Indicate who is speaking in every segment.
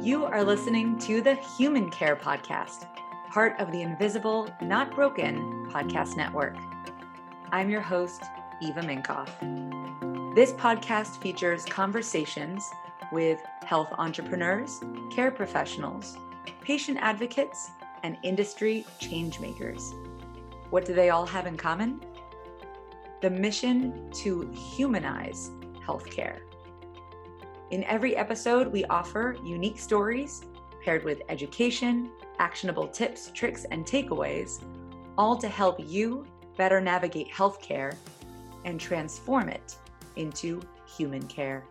Speaker 1: You are listening to the Human Care Podcast, part of the Invisible, Not Broken podcast network. I'm your host, Eva Minkoff. This podcast features conversations with health entrepreneurs, care professionals, patient advocates, and industry changemakers. What do they all have in common? The mission to humanize healthcare. In every episode, we offer unique stories paired with education, actionable tips, tricks, and takeaways, all to help you better navigate healthcare and transform it into human care.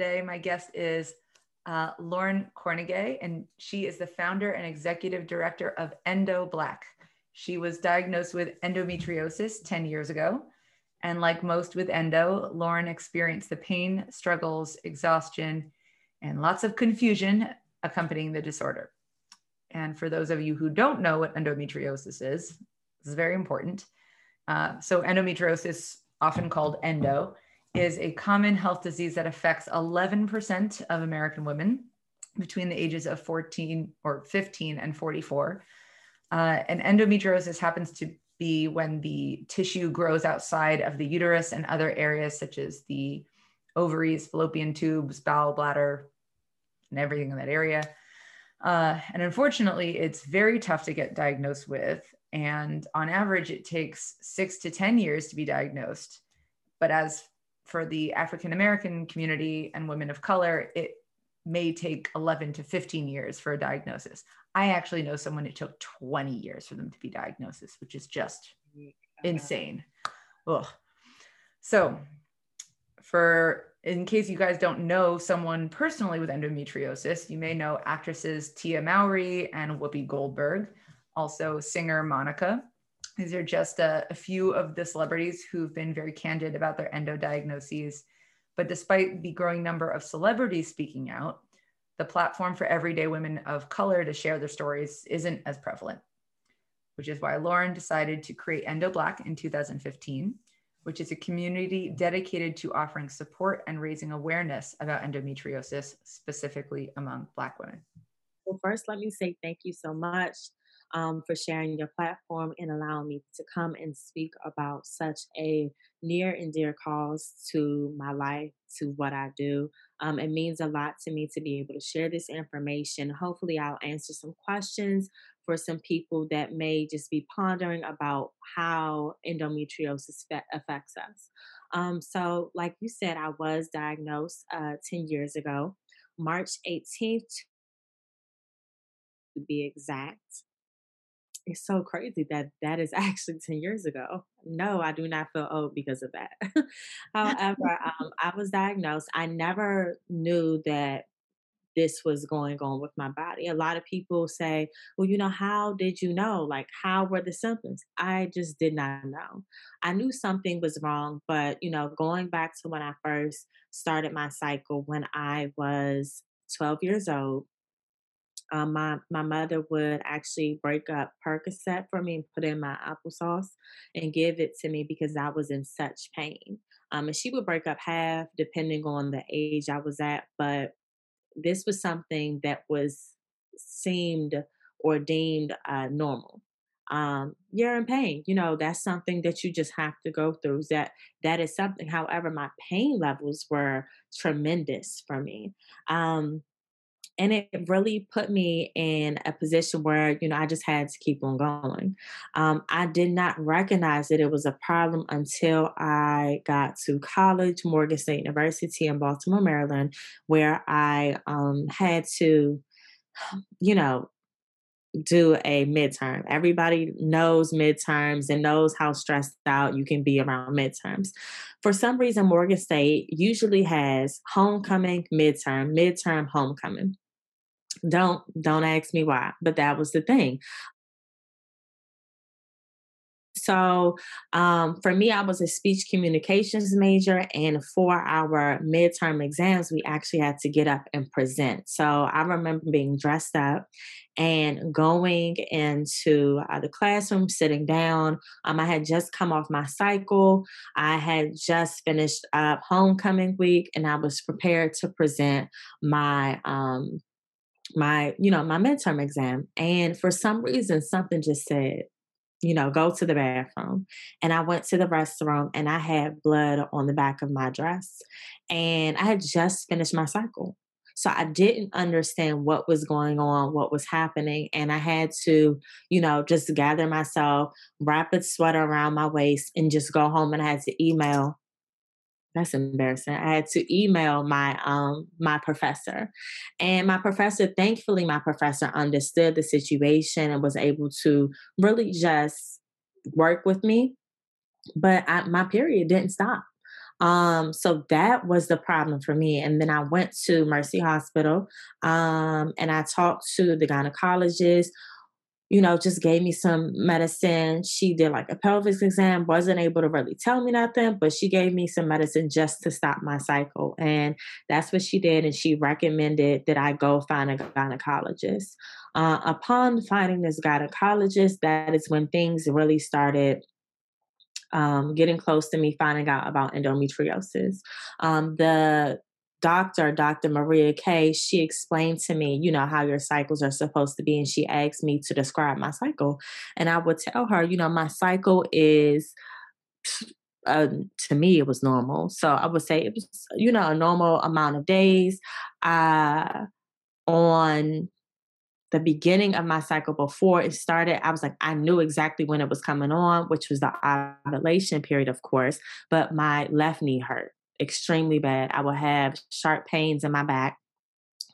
Speaker 1: Today, my guest is uh, Lauren Cornegay, and she is the founder and executive director of Endo Black. She was diagnosed with endometriosis 10 years ago. And like most with endo, Lauren experienced the pain, struggles, exhaustion, and lots of confusion accompanying the disorder. And for those of you who don't know what endometriosis is, this is very important. Uh, so, endometriosis, often called endo, is a common health disease that affects 11% of American women between the ages of 14 or 15 and 44. Uh, and endometriosis happens to be when the tissue grows outside of the uterus and other areas such as the ovaries, fallopian tubes, bowel bladder, and everything in that area. Uh, and unfortunately, it's very tough to get diagnosed with. And on average, it takes six to 10 years to be diagnosed. But as for the African American community and women of color, it may take 11 to 15 years for a diagnosis. I actually know someone it took 20 years for them to be diagnosed, which is just insane. Ugh. So, for in case you guys don't know someone personally with endometriosis, you may know actresses Tia Mowry and Whoopi Goldberg, also singer Monica. These are just a, a few of the celebrities who've been very candid about their endo diagnoses. But despite the growing number of celebrities speaking out, the platform for everyday women of color to share their stories isn't as prevalent, which is why Lauren decided to create Endo Black in 2015, which is a community dedicated to offering support and raising awareness about endometriosis, specifically among Black women.
Speaker 2: Well, first, let me say thank you so much um, for sharing your platform and allowing me to come and speak about such a near and dear cause to my life, to what I do. Um, it means a lot to me to be able to share this information. Hopefully, I'll answer some questions for some people that may just be pondering about how endometriosis affects us. Um, so, like you said, I was diagnosed uh, 10 years ago, March 18th to be exact it's so crazy that that is actually 10 years ago. No, I do not feel old because of that. However, um, I was diagnosed. I never knew that this was going on with my body. A lot of people say, well, you know, how did you know? Like, how were the symptoms? I just did not know. I knew something was wrong, but, you know, going back to when I first started my cycle when I was 12 years old, um, my my mother would actually break up Percocet for me and put in my applesauce and give it to me because I was in such pain. Um, and she would break up half depending on the age I was at, but this was something that was seemed or deemed uh, normal. Um, you're in pain, you know that's something that you just have to go through. That that is something. However, my pain levels were tremendous for me. Um, and it really put me in a position where you know i just had to keep on going um, i did not recognize that it was a problem until i got to college morgan state university in baltimore maryland where i um, had to you know do a midterm. Everybody knows midterms and knows how stressed out you can be around midterms. For some reason, Morgan State usually has homecoming, midterm, midterm, homecoming. Don't don't ask me why, but that was the thing. So um, for me, I was a speech communications major, and for our midterm exams, we actually had to get up and present. So I remember being dressed up and going into uh, the classroom, sitting down. Um, I had just come off my cycle. I had just finished up homecoming week, and I was prepared to present my um, my you know my midterm exam. And for some reason, something just said you know, go to the bathroom. And I went to the restroom and I had blood on the back of my dress. And I had just finished my cycle. So I didn't understand what was going on, what was happening. And I had to, you know, just gather myself, wrap a sweater around my waist, and just go home. And I had to email that's embarrassing. I had to email my um my professor. And my professor, thankfully my professor understood the situation and was able to really just work with me. But I, my period didn't stop. Um, so that was the problem for me. And then I went to Mercy Hospital um, and I talked to the gynecologist you know, just gave me some medicine. She did like a pelvis exam, wasn't able to really tell me nothing, but she gave me some medicine just to stop my cycle. And that's what she did. And she recommended that I go find a gynecologist. Uh, upon finding this gynecologist, that is when things really started um, getting close to me finding out about endometriosis. Um, the doctor, Dr. Maria Kay, she explained to me, you know, how your cycles are supposed to be. And she asked me to describe my cycle. And I would tell her, you know, my cycle is. Uh, to me, it was normal. So I would say it was, you know, a normal amount of days. Uh, on the beginning of my cycle before it started, I was like, I knew exactly when it was coming on, which was the ovulation period, of course, but my left knee hurt extremely bad. I would have sharp pains in my back.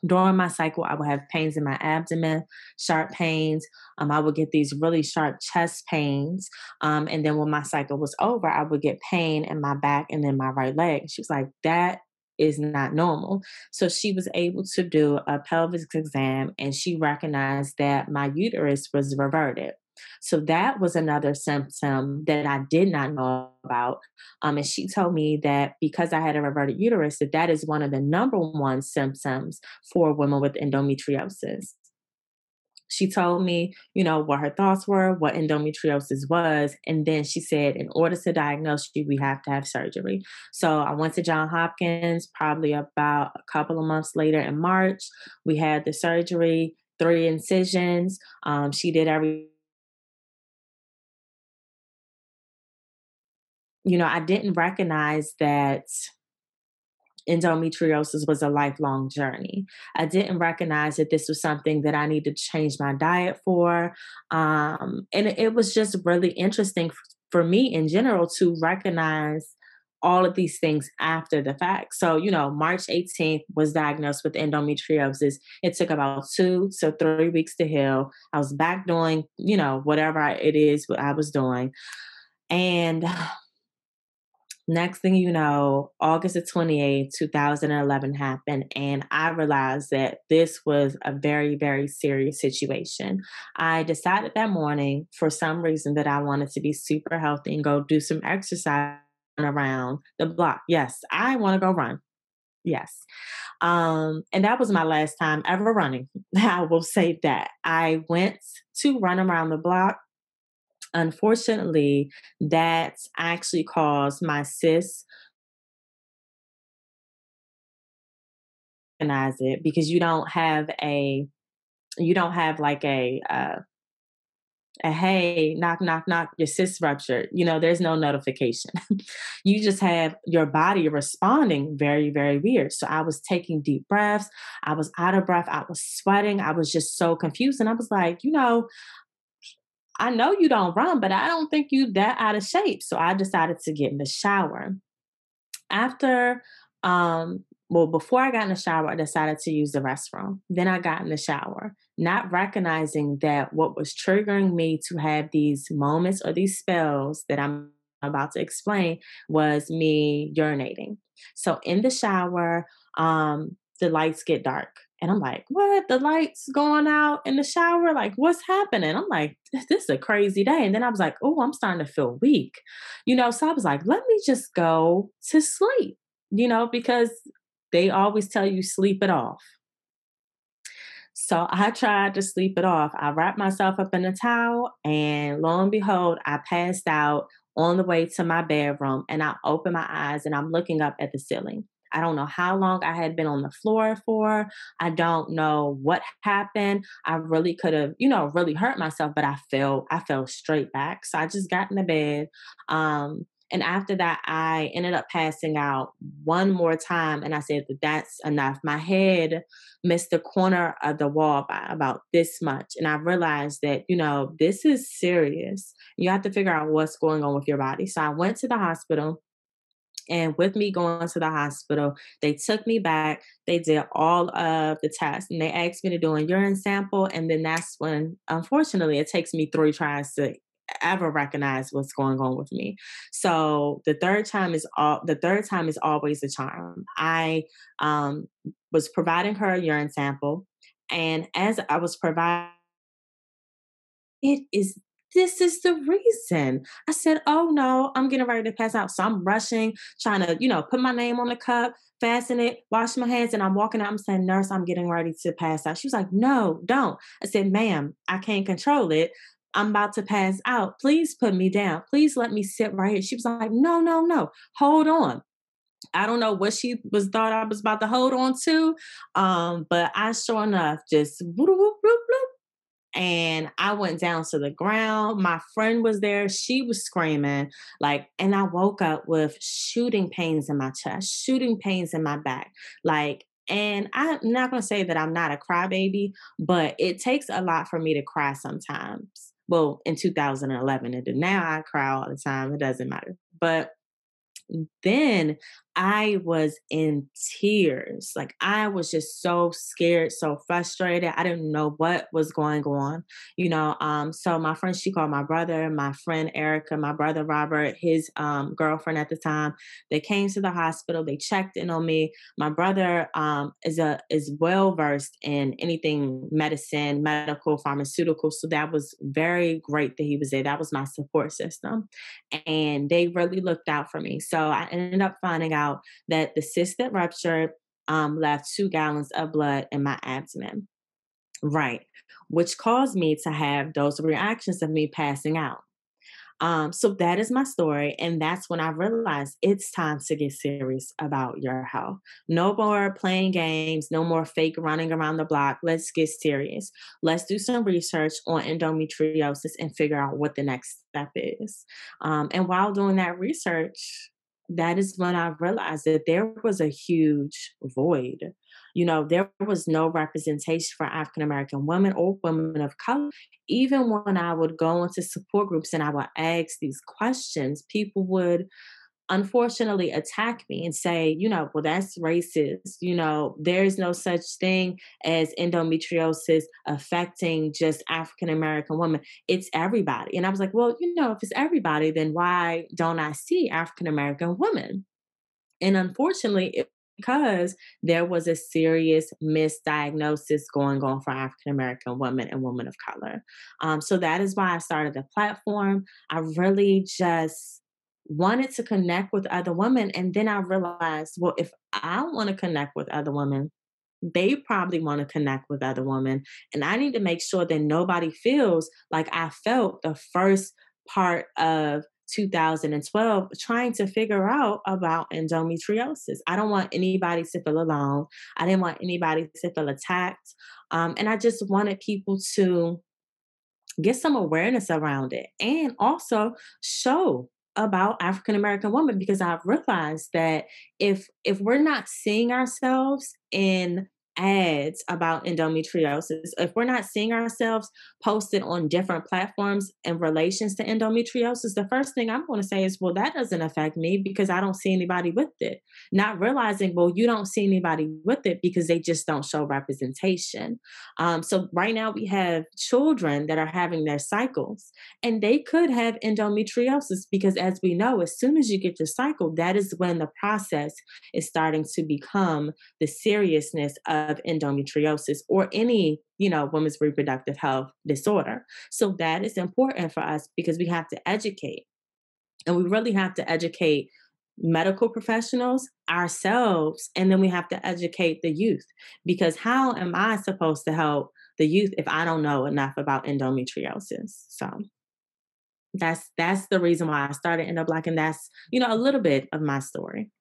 Speaker 2: During my cycle, I would have pains in my abdomen, sharp pains. Um, I would get these really sharp chest pains. Um, and then when my cycle was over, I would get pain in my back and then my right leg. She was like, that is not normal. So she was able to do a pelvic exam and she recognized that my uterus was reverted. So that was another symptom that I did not know about. Um, and she told me that because I had a reverted uterus, that that is one of the number one symptoms for women with endometriosis. She told me, you know, what her thoughts were, what endometriosis was, and then she said, in order to diagnose you, we have to have surgery. So I went to John Hopkins probably about a couple of months later in March. We had the surgery, three incisions. Um, she did every you know, I didn't recognize that endometriosis was a lifelong journey. I didn't recognize that this was something that I needed to change my diet for. Um, and it, was just really interesting for me in general to recognize all of these things after the fact. So, you know, March 18th was diagnosed with endometriosis. It took about two to three weeks to heal. I was back doing, you know, whatever it is I was doing. And next thing you know, August of 28th, 2011 happened. And I realized that this was a very, very serious situation. I decided that morning, for some reason, that I wanted to be super healthy and go do some exercise around the block. Yes, I want to go run. Yes. Um, and that was my last time ever running. I will say that. I went to run around the block unfortunately, that actually caused my sis recognize it because you don't have a you don't have like a uh, a hey knock knock knock your cyst ruptured. You know there's no notification. You just have your body responding very very weird. So i was taking deep breaths i was out of breath i was sweating i was just so confused and i was like you know I know you don't run, but I don't think you that out of shape. So I decided to get in the shower. After, um, well, before I got in the shower, I decided to use the restroom. Then I got in the shower, not recognizing that what was triggering me to have these moments or these spells that I'm about to explain was me urinating. So in the shower, um, the lights get dark. And I'm like, what? The lights going out in the shower? Like, what's happening? I'm like, this is a crazy day. And then I was like, oh, I'm starting to feel weak. You know, so I was like, let me just go to sleep, you know, because they always tell you sleep it off. So I tried to sleep it off. I wrapped myself up in a towel, and lo and behold, I passed out on the way to my bedroom. And I opened my eyes and I'm looking up at the ceiling. I don't know how long I had been on the floor for. I don't know what happened. I really could have, you know, really hurt myself, but I fell, I fell straight back. So I just got in the bed. Um, and after that, I ended up passing out one more time. And I said that that's enough. My head missed the corner of the wall by about this much. And I realized that, you know, this is serious. You have to figure out what's going on with your body. So I went to the hospital. And with me going to the hospital, they took me back. They did all of the tests and they asked me to do a urine sample. And then that's when, unfortunately, it takes me three tries to ever recognize what's going on with me. So the third time is all the third time is always a charm. I um, was providing her a urine sample, and as I was providing, it is this is the reason. I said, Oh no, I'm getting ready to pass out. So I'm rushing, trying to, you know, put my name on the cup, fasten it, wash my hands, and I'm walking out. I'm saying, Nurse, I'm getting ready to pass out. She was like, No, don't. I said, Ma'am, I can't control it. I'm about to pass out. Please put me down. Please let me sit right here. She was like, No, no, no. Hold on. I don't know what she was thought I was about to hold on to. Um, but I sure enough just whoop, whoop, whoop, and I went down to the ground. My friend was there. She was screaming, like, and I woke up with shooting pains in my chest, shooting pains in my back. Like, and I'm not going to say that I'm not a crybaby, but it takes a lot for me to cry sometimes well in 2011 and now i cry all the time it doesn't matter but then I was in tears. Like I was just so scared, so frustrated. I didn't know what was going on, you know. Um, so my friend, she called my brother, my friend Erica, my brother Robert, his um, girlfriend at the time. They came to the hospital. They checked in on me. My brother um, is a is well versed in anything medicine, medical, pharmaceutical. So that was very great that he was there. That was my support system, and they really looked out for me. So I ended up finding out out that the cyst that ruptured um, left two gallons of blood in my abdomen. Right, which caused me to have those reactions of me passing out. Um, so that is my story. And that's when I realized it's time to get serious about your health. No more playing games, no more fake running around the block. Let's get serious. Let's do some research on endometriosis and figure out what the next step is. Um, and while doing that research, that is when I realized that there was a huge void. You know, there was no representation for African American women or women of color. Even when I would go into support groups and I would ask these questions, people would unfortunately attack me and say, you know, well, that's racist. You know, there's no such thing as endometriosis affecting just African American women. It's everybody. And I was like, well, you know, if it's everybody, then why don't I see African American women? And unfortunately, it, because there was a serious misdiagnosis going on for African American women and women of color. Um, so that is why I started the platform. I really just wanted to connect with other women. And then I realized, well, if I want to connect with other women, they probably want to connect with other women. And I need to make sure that nobody feels like I felt the first part of 2012 trying to figure out about endometriosis. I don't want anybody to feel alone. I didn't want anybody to feel attacked. Um, and I just wanted people to get some awareness around it and also show about African American women because I've realized that if if we're not seeing ourselves in ads about endometriosis, if we're not seeing ourselves posted on different platforms in relations to endometriosis, the first thing I'm going to say is, well, that doesn't affect me because I don't see anybody with it. Not realizing, well, you don't see anybody with it because they just don't show representation. Um, so right now we have children that are having their cycles and they could have endometriosis because as we know, as soon as you get your cycle, that is when the process is starting to become the seriousness of of endometriosis or any, you know, women's reproductive health disorder. So that is important for us because we have to educate. And we really have to educate medical professionals, ourselves, and then we have to educate the youth. Because how am I supposed to help the youth if I don't know enough about endometriosis? So that's that's the reason why I started Endo Black, and that's you know a little bit of my story.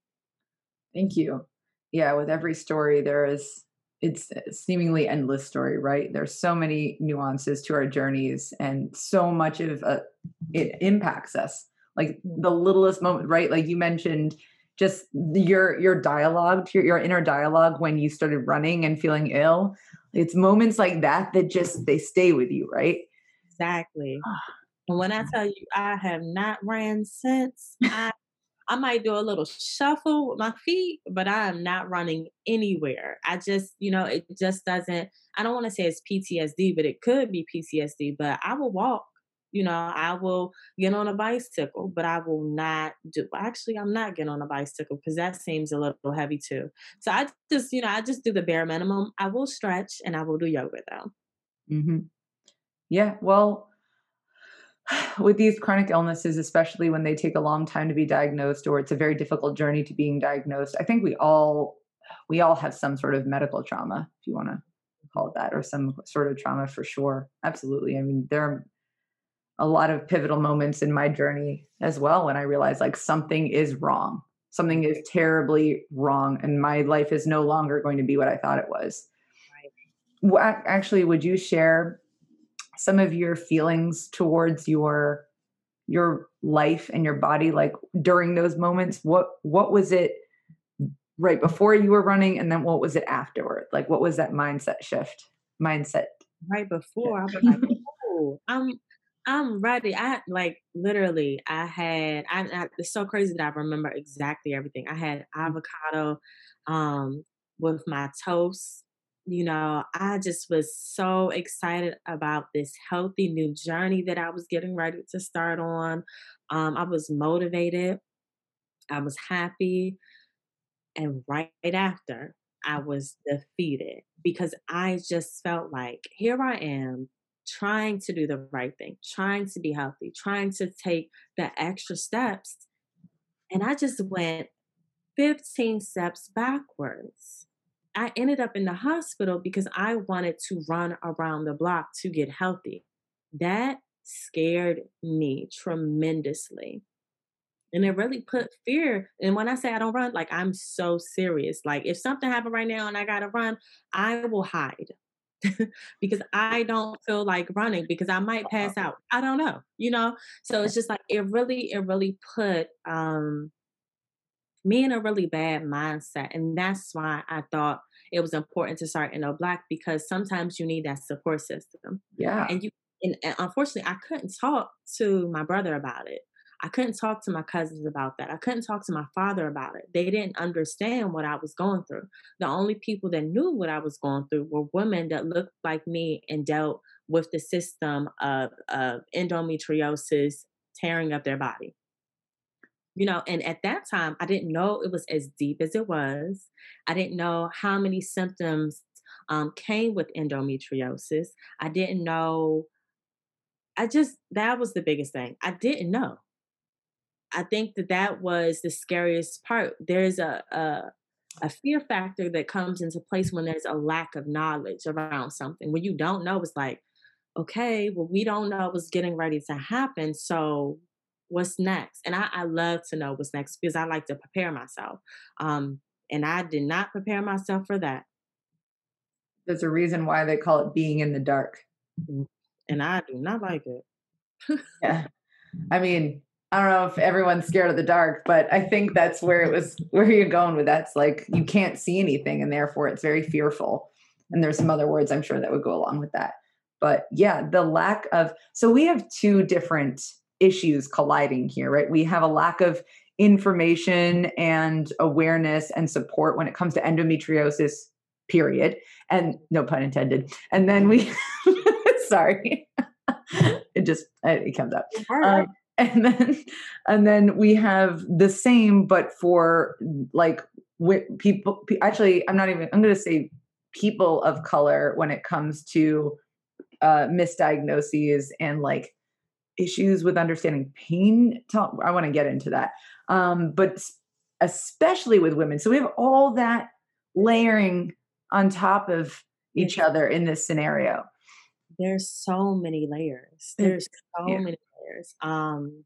Speaker 1: Thank you. Yeah, with every story there is it's seemingly endless story, right? There's so many nuances to our journeys, and so much of uh, it impacts us. Like the littlest moment, right? Like you mentioned, just your your dialogue, your, your inner dialogue when you started running and feeling ill. It's moments like that that just they stay with you, right?
Speaker 2: Exactly. When I tell you I have not ran since, I I might do a little shuffle with my feet, but I am not running anywhere. I just, you know, it just doesn't I don't want to say it's PTSD, but it could be PTSD, but I will walk. You know, I will get on a bicycle, but I will not do actually I'm not getting on a bicycle because that seems a little heavy too. So I just, you know, I just do the bare minimum. I will stretch and I will do yoga though.
Speaker 1: Mm-hmm. Yeah. Well, with these chronic illnesses, especially when they take a long time to be diagnosed or it's a very difficult journey to being diagnosed, I think we all we all have some sort of medical trauma, if you want to call it that, or some sort of trauma for sure. Absolutely. I mean, there are a lot of pivotal moments in my journey as well when I realized like something is wrong. Something is terribly wrong, and my life is no longer going to be what I thought it was. Right. Actually, would you share some of your feelings towards your your life and your body like during those moments? What what was it right before you were running and then what was it afterward? Like what was that mindset shift mindset
Speaker 2: right before i was like oh i'm i'm ready. I like literally i had I, I it's so crazy that i remember exactly everything. I had mm. avocado um with my toast you know, I just was so excited about this healthy new journey that I was getting ready to start on. Um, I was motivated, I was happy. And right after, I was defeated because I just felt like here I am trying to do the right thing, trying to be healthy, trying to take the extra steps. And I just went 15 steps backwards. I ended up in the hospital because I wanted to run around the block to get healthy. That scared me tremendously. And it really put fear. And when I say I don't run, like I'm so serious. Like if something happened right now and I gotta run, I will hide. because I don't feel like running because I might pass out. I don't know, you know? So it's just like it really, it really put um me in a really bad mindset. And that's why I thought it was important to start Endo Black because sometimes you need that support system.
Speaker 1: Yeah.
Speaker 2: And you and, and unfortunately I couldn't talk to my brother about it. I couldn't talk to my cousins about that. I couldn't talk to my father about it. They didn't understand what I was going through. The only people that knew what I was going through were women that looked like me and dealt with the system of, of endometriosis tearing up their body you know and at that time i didn't know it was as deep as it was. I didn't know how many symptoms um, came with endometriosis. I didn't know i just that was the biggest thing. I didn't know. I think that that was the scariest part. There's a, a a fear factor that comes into place when there's a lack of knowledge around something. When you don't know it's like okay well we don't know what's getting ready to happen so what's next and I, I love to know what's next because i like to prepare myself um, and i did not prepare myself for that.
Speaker 1: There's a reason why they call it being in the dark.
Speaker 2: Mm, and i do not like it.
Speaker 1: Yeah. I mean i don't know if everyone's scared of the dark but i think that's where it was where you're going with that's like you can't see anything and therefore it's very fearful and there's some other words i'm sure that would go along with that. But yeah the lack of so we have two different issues colliding here, right? We have a lack of information and awareness and support when it comes to endometriosis, period. And no pun intended. And then we, sorry, it just, it comes up. Um, and then, and then we have the same, but for like people, actually, I'm not even, I'm going to say people of color when it comes to uh, misdiagnoses and like issues with understanding pain. Talk, I want to get into that, um, but especially with women. So we have all that layering on top of each other in this scenario.
Speaker 2: There's so many layers. There's so yeah. many layers. Um,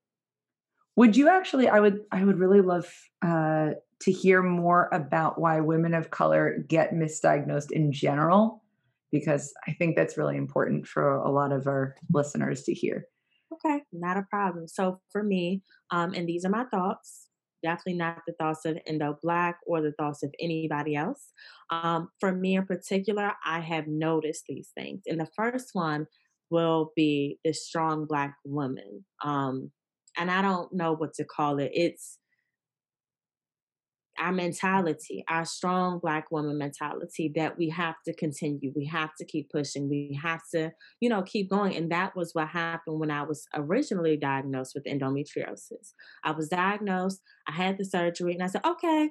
Speaker 1: would you actually? I would. I would really love uh, to hear more about why women of color get misdiagnosed in general, because I think that's really important for a lot of our listeners to hear.
Speaker 2: Okay, not a problem. So for me, um, and these are my thoughts definitely not the thoughts of Endo Black or the thoughts of anybody else. Um, for me in particular, I have noticed these things. And the first one will be the strong Black woman. Um, and I don't know what to call it. It's our mentality, our strong black woman mentality that we have to continue. We have to keep pushing. We have to, you know, keep going. And that was what happened when I was originally diagnosed with endometriosis. I was diagnosed, I had the surgery, and I said, okay,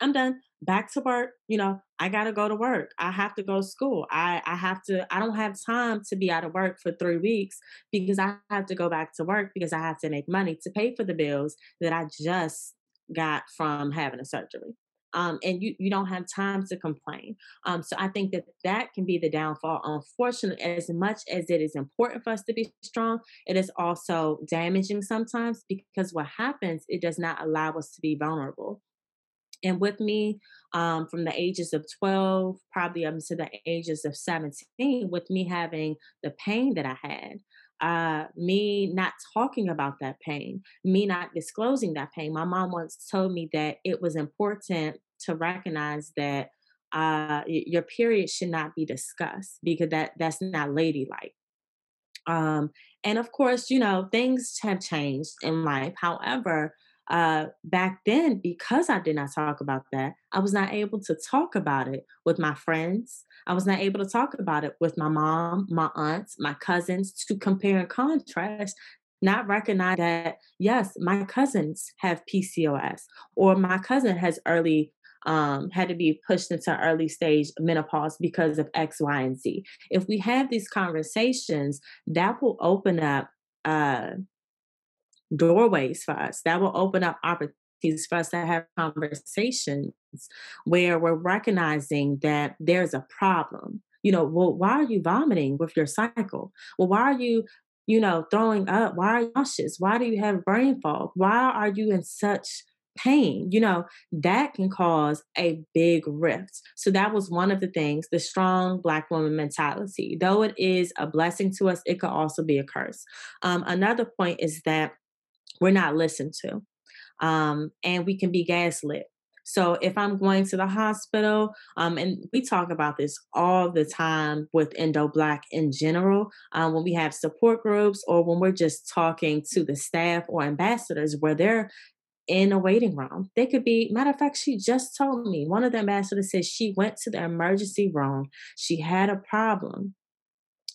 Speaker 2: I'm done. Back to work. You know, I gotta go to work. I have to go to school. I, I have to, I don't have time to be out of work for three weeks because I have to go back to work because I have to make money to pay for the bills that I just got from having a surgery. Um, and you, you don't have time to complain. Um, so I think that that can be the downfall. Unfortunately, as much as it is important for us to be strong, it is also damaging sometimes because what happens, it does not allow us to be vulnerable. And with me, um, from the ages of 12, probably up to the ages of 17, with me having the pain that I had, uh, me not talking about that pain, me not disclosing that pain. My mom once told me that it was important to recognize that uh, your period should not be discussed because that that's not ladylike. Um, and of course, you know things have changed in life. However, uh, back then, because I did not talk about that, I was not able to talk about it with my friends. I was not able to talk about it with my mom, my aunts, my cousins to compare and contrast. Not recognize that, yes, my cousins have PCOS, or my cousin has early um, had to be pushed into early stage menopause because of X, Y, and Z. If we have these conversations, that will open up uh, doorways for us. That will open up opportunities for us to have conversations where we're recognizing that there's a problem. You know, well, why are you vomiting with your cycle? Well, why are you, you know, throwing up? Why are you nauseous? Why do you have brain fog? Why are you in such pain, you know, that can cause a big rift. So that was one of the things, the strong black woman mentality. Though it is a blessing to us, it could also be a curse. Um, another point is that we're not listened to. Um, and we can be gaslit. So if I'm going to the hospital, um, and we talk about this all the time with Endo Black in general, um, when we have support groups or when we're just talking to the staff or ambassadors where they're in a waiting room. They could be, matter of fact, she just told me, one of the ambassadors said she went to the emergency room. She had a problem.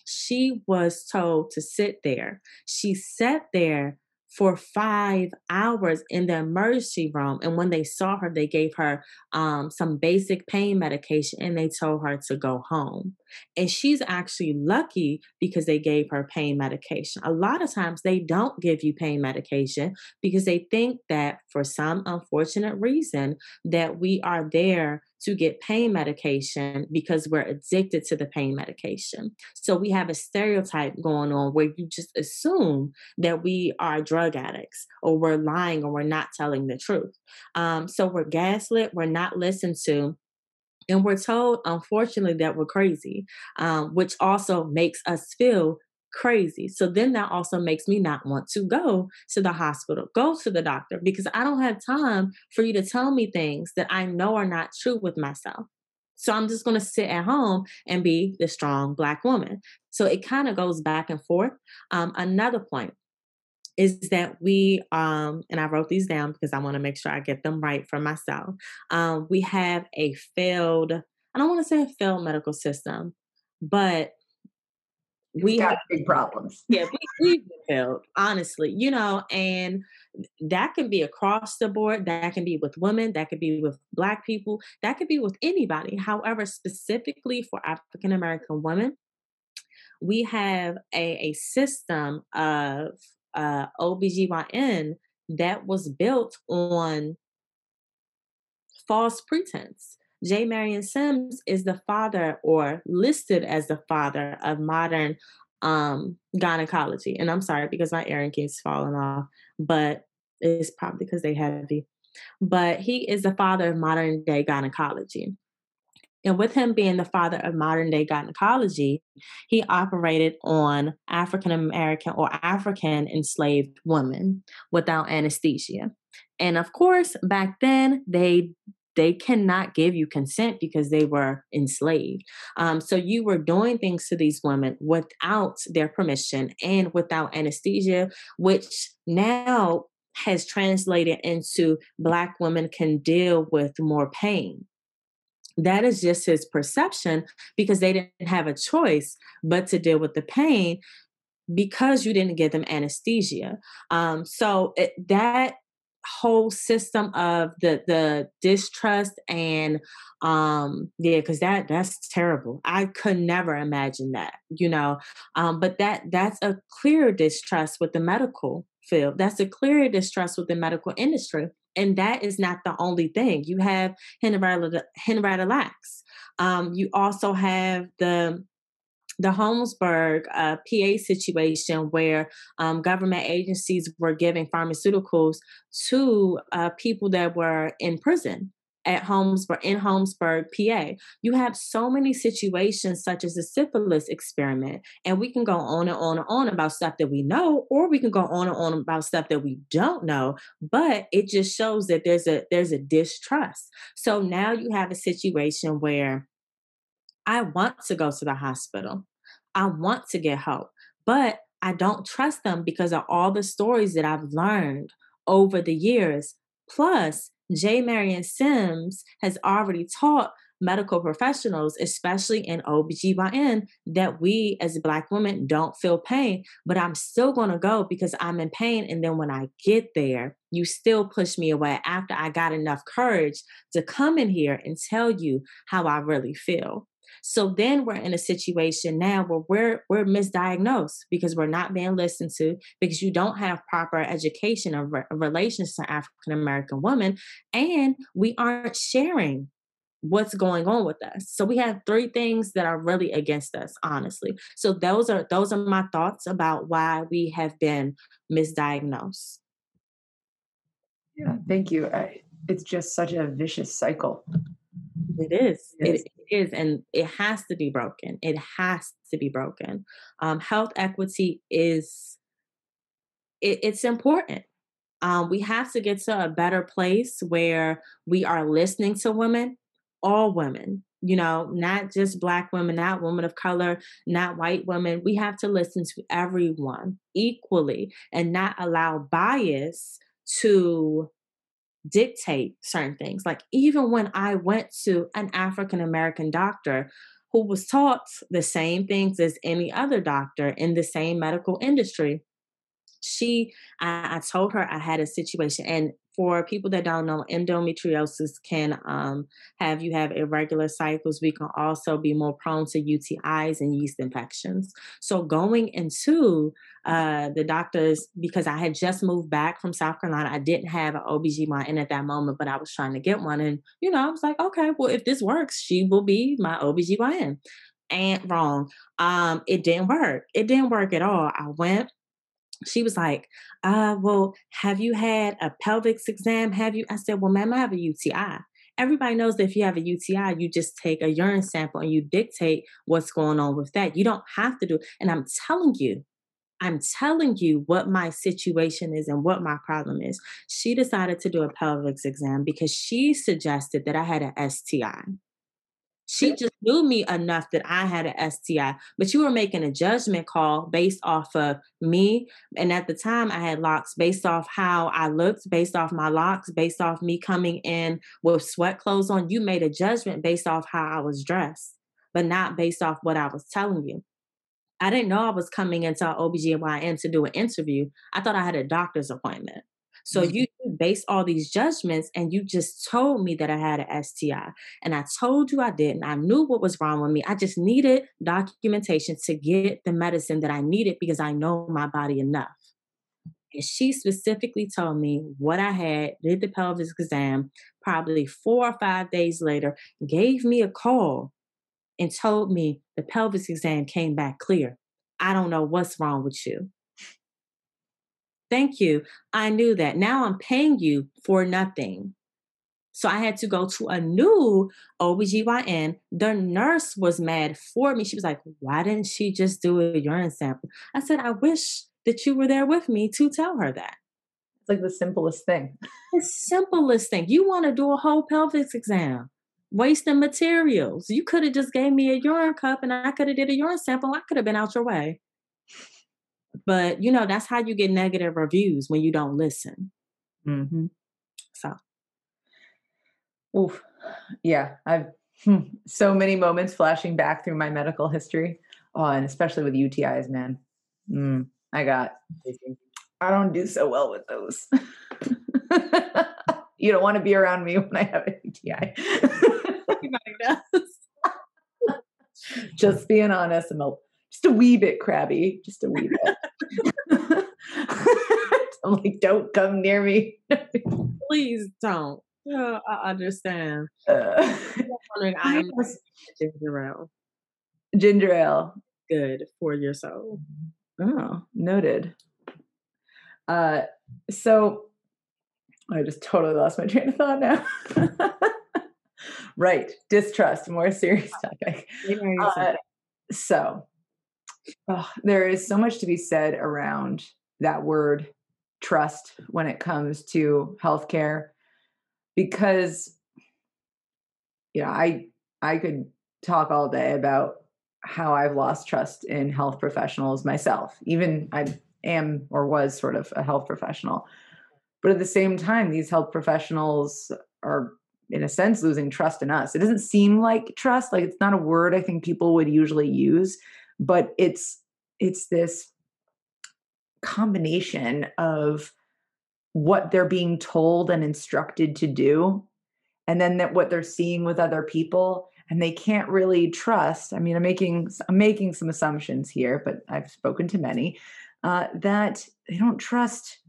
Speaker 2: She was told to sit there. She sat there for five hours in the emergency room. And when they saw her, they gave her um, some basic pain medication and they told her to go home. And she's actually lucky because they gave her pain medication. A lot of times they don't give you pain medication because they think that for some unfortunate reason that we are there to get pain medication because we're addicted to the pain medication. So we have a stereotype going on where you just assume that we are drug addicts or we're lying or we're not telling the truth. Um, so we're gaslit, we're not listened to. And we're told, unfortunately, that we're crazy, um, which also makes us feel crazy. So then that also makes me not want to go to the hospital, go to the doctor, because I don't have time for you to tell me things that I know are not true with myself. So I'm just going to sit at home and be the strong Black woman. So it kind of goes back and forth. Um, another point is that we, um, and I wrote these down because I want to make sure I get them right for myself. Um, we have a failed, I don't want to say a failed medical system, but
Speaker 1: we got big problems.
Speaker 2: Yeah, we, we've been failed, honestly, you know, and that can be across the board. That can be with women. That could be with Black people. That could be with anybody. However, specifically for African American women, we have a, a system of uh, OBGYN that was built on false pretense. J. Marion Sims is the father or listed as the father of modern um, gynecology. And I'm sorry because my earring keeps falling off, but it's probably because they heavy. But he is the father of modern day gynecology. And with him being the father of modern day gynecology, he operated on African American or African enslaved women without anesthesia. And of course, back then they they cannot give you consent because they were enslaved. Um, so you were doing things to these women without their permission and without anesthesia, which now has translated into Black women can deal with more pain. That is just his perception because they didn't have a choice but to deal with the pain because you didn't give them anesthesia. Um, so it, that whole system of the the distrust and um yeah because that that's terrible. I could never imagine that you know? Um but that that's a clear distrust with the medical field. That's a clear distrust with the medical industry and that is not the only thing. You have henrietta lacks. Um you also have the the Holmesburg uh, PA situation where um, government agencies were giving pharmaceuticals to uh, people that were in prison at Holmesburg in Holmesburg, PA. You have so many situations such as the syphilis experiment, and we can go on and on and on about stuff that we know, or we can go on and on about stuff that we don't know. But it just shows that there's a there's a distrust. So now you have a situation where I want to go to the hospital. I want to get help, but I don't trust them because of all the stories that I've learned over the years. Plus, J. Marion Sims has already taught medical professionals, especially in OBGYN, that we as Black women don't feel pain, but I'm still gonna go because I'm in pain. And then when I get there, you still push me away after I got enough courage to come in here and tell you how I really feel. So then we're in a situation now where we're we're misdiagnosed because we're not being listened to because you don't have proper education of re- relations to African American women, and we aren't sharing what's going on with us. So we have three things that are really against us, honestly. So those are those are my thoughts about why we have been misdiagnosed.
Speaker 1: Yeah, thank you. I, it's just such a vicious cycle.
Speaker 2: It is. It, it is, and it has to be broken. It has to be broken. Um, health equity is. It, it's important. Um, we have to get to a better place where we are listening to women, all women. You know, not just Black women, not women of color, not white women. We have to listen to everyone equally and not allow bias to dictate certain things. Like even when I went to an African American doctor who was taught the same things as any other doctor in the same medical industry, she I, I told her I had a situation and for people that don't know, endometriosis can um, have you have irregular cycles. We can also be more prone to UTIs and yeast infections. So going into uh, the doctors, because I had just moved back from South Carolina, I didn't have an OBGYN at that moment, but I was trying to get one. And, you know, I was like, okay, well, if this works, she will be my OBGYN. And wrong. Um, it didn't work. It didn't work at all. I went she was like, uh, well, have you had a pelvic exam? Have you? I said, well, ma'am, I have a UTI. Everybody knows that if you have a UTI, you just take a urine sample and you dictate what's going on with that. You don't have to do it. And I'm telling you, I'm telling you what my situation is and what my problem is. She decided to do a pelvic exam because she suggested that I had an STI. She just knew me enough that I had an STI, but you were making a judgment call based off of me. And at the time, I had locks based off how I looked, based off my locks, based off me coming in with sweat clothes on. You made a judgment based off how I was dressed, but not based off what I was telling you. I didn't know I was coming into OBGYN to do an interview. I thought I had a doctor's appointment. So mm-hmm. you based all these judgments and you just told me that I had an STI. And I told you I didn't. I knew what was wrong with me. I just needed documentation to get the medicine that I needed because I know my body enough. And she specifically told me what I had, did the pelvic exam, probably four or five days later, gave me a call and told me the pelvis exam came back clear. I don't know what's wrong with you. Thank you. I knew that. Now I'm paying you for nothing. So I had to go to a new OBGYN. The nurse was mad for me. She was like, Why didn't she just do a urine sample? I said, I wish that you were there with me to tell her that.
Speaker 1: It's like the simplest thing.
Speaker 2: The simplest thing. You want to do a whole pelvis exam wasting materials. You could have just gave me a urine cup and I could have did a urine sample. I could have been out your way. But you know, that's how you get negative reviews when you don't listen.
Speaker 1: Mm-hmm. So, oof, yeah, I've hmm, so many moments flashing back through my medical history. Oh, and especially with UTIs, man. Mm, I got. I don't do so well with those. you don't want to be around me when I have a UTI. just being honest, I'm a, just a wee bit crabby, just a wee bit. I'm like, don't come near me.
Speaker 2: Please don't. Oh, I understand. Uh, I'm ginger ale.
Speaker 1: Ginger ale.
Speaker 2: Good for your soul.
Speaker 1: Oh, noted. Uh, so I just totally lost my train of thought now. right, distrust, more serious topic. Uh, so, oh, there is so much to be said around that word trust when it comes to healthcare because yeah i i could talk all day about how i've lost trust in health professionals myself even i am or was sort of a health professional. But at the same time these health professionals are in a sense losing trust in us. It doesn't seem like trust like it's not a word i think people would usually use but it's it's this combination of what they're being told and instructed to do and then that what they're seeing with other people and they can't really trust i mean i'm making i'm making some assumptions here but i've spoken to many uh, that they don't trust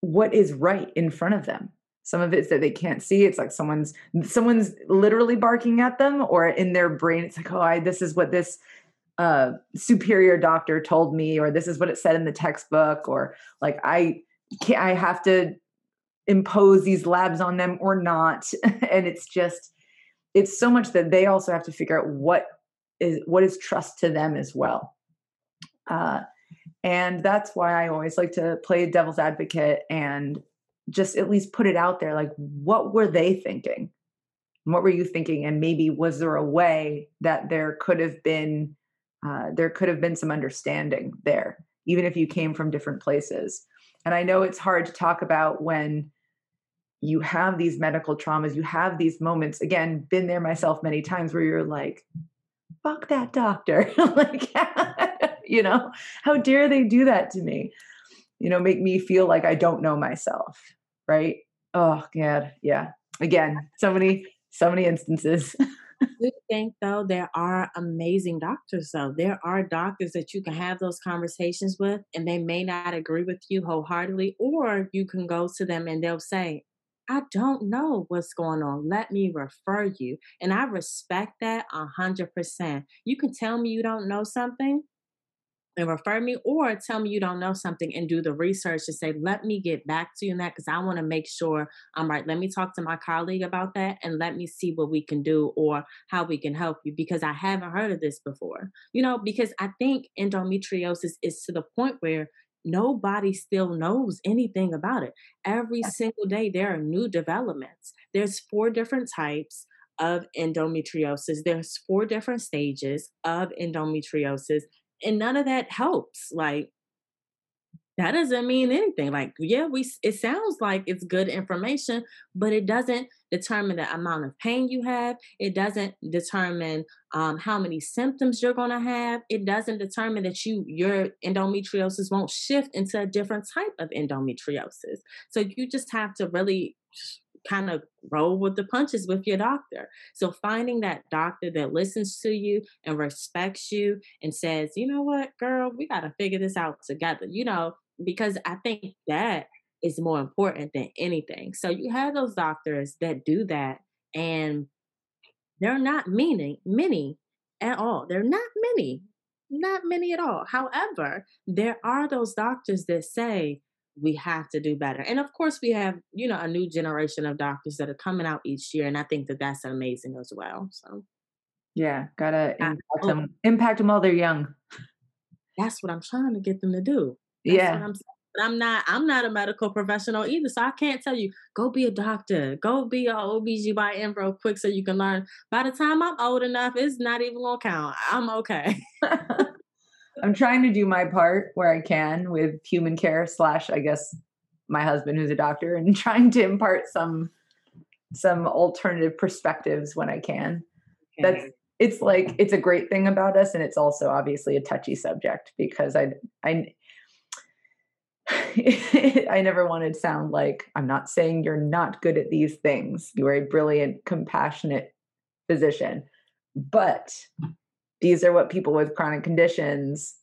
Speaker 1: what is right in front of them. Some of it's that they can't see it's like someone's someone's literally barking at them or in their brain it's like oh i this is what this superior doctor told me or this is what it said in the textbook or like i can't i have to impose these labs on them or not. And it's just it's so much that they also have to figure out what is what is trust to them as well. Uh, and that's why i always like to play devil's advocate and just at least put it out there like what were they thinking? What were you thinking? And maybe was there a way that there could have been uh, there could have been some understanding there even if you came from different places. And i know it's hard to talk about when you have these medical traumas you have these moments again been there myself many times where you're like fuck that doctor like you know? How dare they do that to me? You know make me feel like i don't know myself right? Oh god yeah. Again so many so many instances
Speaker 2: do think though there are amazing doctors though there are doctors that you can have those conversations with and they may not agree with you wholeheartedly or you can go to them and they'll say I don't know what's going on. Let me refer you. And I respect that a hundred percent. You can tell me you don't know something, and refer me or tell me you don't know something and do the research to say let me get back to you in that because i want to make sure i'm right. Let me talk to my colleague about that and let me see what we can do or how we can help you because i haven't heard of this before you know because i think endometriosis is to the point where nobody still knows anything about it. Every single day there are new developments. There's four different types of endometriosis. There's four different stages of endometriosis and none of that helps. Like, that doesn't mean anything. Like, yeah, we it sounds like it's good information, but it doesn't determine the amount of pain you have. It doesn't determine um, how many symptoms you're to have. It doesn't determine that you your endometriosis won't shift into a different type of endometriosis. So you just have to really kind of roll with the punches with your doctor. So finding that doctor that listens to you and respects you and says, you know what, girl, we got to figure this out together. You know, because I think that is more important than anything. So you have those doctors that do that and they're not many, many at all. They're not many, not many at all. However, there are those doctors that say, we have to do better. And of course, we have, you know, a new generation of doctors that are coming out each year. And I think that that's amazing as well. So,
Speaker 1: yeah, gotta impact them, impact them while they're young.
Speaker 2: That's what I'm trying to get them to do.
Speaker 1: That's yeah.
Speaker 2: I'm, I'm not I'm not a medical professional either. So I can't tell you, go be a doctor, go be a OBGYN real quick so you can learn. By the time I'm old enough, it's not even gonna count. I'm okay.
Speaker 1: I'm trying to do my part where I can with human care slash I guess my husband who's a doctor and trying to impart some some alternative perspectives when I can. Okay. That's it's like it's a great thing about us and it's also obviously a touchy subject because I I I never wanted to sound like I'm not saying you're not good at these things. You are a brilliant, compassionate physician. But these are what people with chronic conditions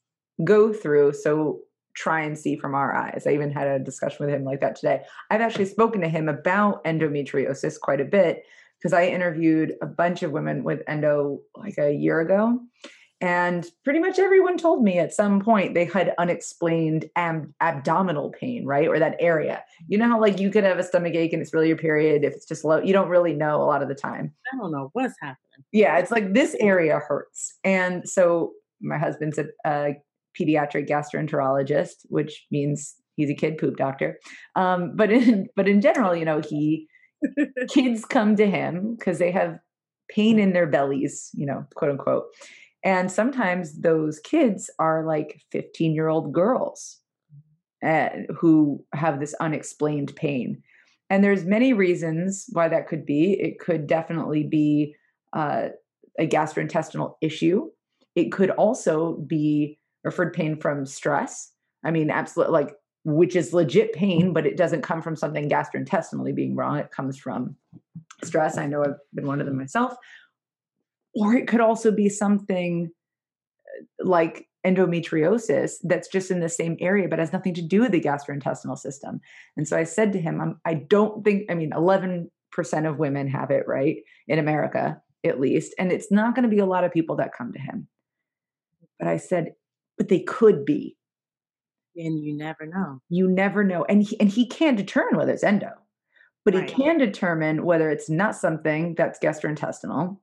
Speaker 1: go through. So try and see from our eyes. I even had a discussion with him like that today. I've actually spoken to him about endometriosis quite a bit because I interviewed a bunch of women with endo like a year ago. And pretty much everyone told me at some point they had unexplained ab- abdominal pain, right? Or that area. You know how, like, you could have a stomach ache and it's really your period. If it's just low, you don't really know a lot of the time.
Speaker 2: I don't know what's happening.
Speaker 1: Yeah, it's like this area hurts. And so my husband's a, a pediatric gastroenterologist, which means he's a kid poop doctor. Um, but in but in general, you know, he kids come to him because they have pain in their bellies, you know, quote unquote. And sometimes those kids are like 15 year old girls uh, who have this unexplained pain. And there's many reasons why that could be. It could definitely be uh, a gastrointestinal issue. It could also be referred pain from stress. I mean, absolutely, like, which is legit pain, but it doesn't come from something gastrointestinally being wrong. It comes from stress. I know I've been one of them myself. Or it could also be something uh, like endometriosis that's just in the same area but has nothing to do with the gastrointestinal system. And so I said to him, I'm, I don't think, I mean, 11% of women have it, right? In America, at least. And it's not going to be a lot of people that come to him. But I said, but they could be.
Speaker 2: And you never know.
Speaker 1: You never know. And he, and he can't determine whether it's endo, but right. he can determine whether it's not something that's gastrointestinal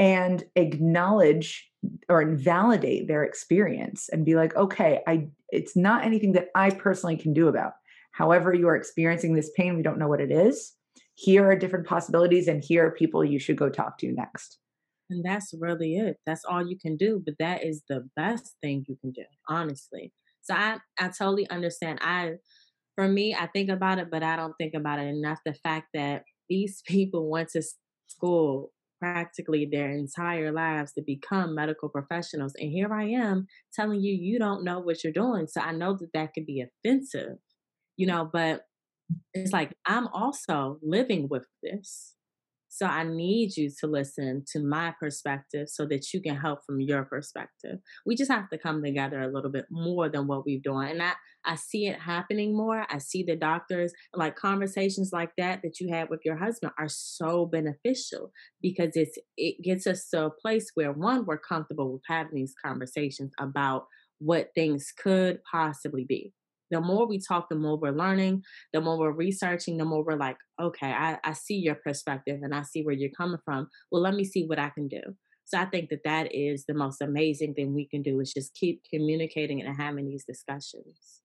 Speaker 1: and acknowledge or invalidate their experience and be like, okay, I it's not anything that I personally can do about. However, you are experiencing this pain, we don't know what it is. Here are different possibilities, and here are people you should go talk to next.
Speaker 2: And that's really it. That's all you can do. But that is the best thing you can do, honestly. So I, I totally understand. I for me, I think about it, but I don't think about it enough. The fact that these people went to school practically their entire lives to become medical professionals. And here I am telling you, you don't know what you're doing. So I know that that could be offensive, you know, but it's like I'm also living with this. So I need you to listen to my perspective so that you can help from your perspective. We just have to come together a little bit more than what we've done. And I, I see it happening more. I see the doctors, like conversations like that that you had with your husband are so beneficial because it's it gets us to a place where one, we're comfortable with having these conversations about what things could possibly be the more we talk, the more we're learning, the more we're researching, the more we're like, okay, I, I see your perspective and I see where you're coming from. Well, let me see what I can do. So I think that that is the most amazing thing we can do is just keep communicating and having these discussions.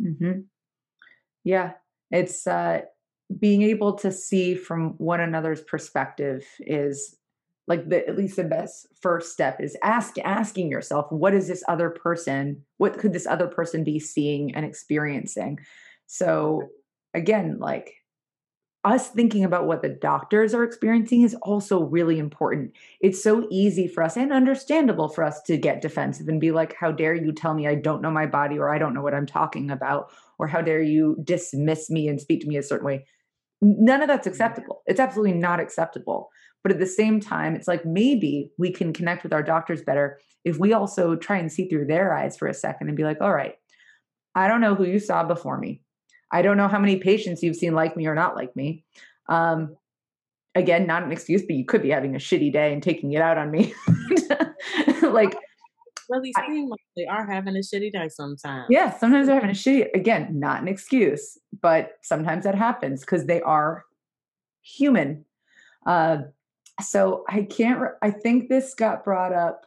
Speaker 1: Mm-hmm. Yeah, it's uh, being able to see from one another's perspective is like the at least the best first step is ask asking yourself what is this other person what could this other person be seeing and experiencing so again like us thinking about what the doctors are experiencing is also really important. It's so easy for us and understandable for us to get defensive and be like, How dare you tell me I don't know my body or I don't know what I'm talking about? Or how dare you dismiss me and speak to me a certain way? None of that's mm-hmm. acceptable. It's absolutely not acceptable. But at the same time, it's like maybe we can connect with our doctors better if we also try and see through their eyes for a second and be like, All right, I don't know who you saw before me. I don't know how many patients you've seen like me or not like me. Um, again, not an excuse, but you could be having a shitty day and taking it out on me. like,
Speaker 2: really seem like they are having a shitty day sometimes.
Speaker 1: Yeah, sometimes they're having a shitty. Again, not an excuse, but sometimes that happens because they are human. Uh, so I can't. Re- I think this got brought up.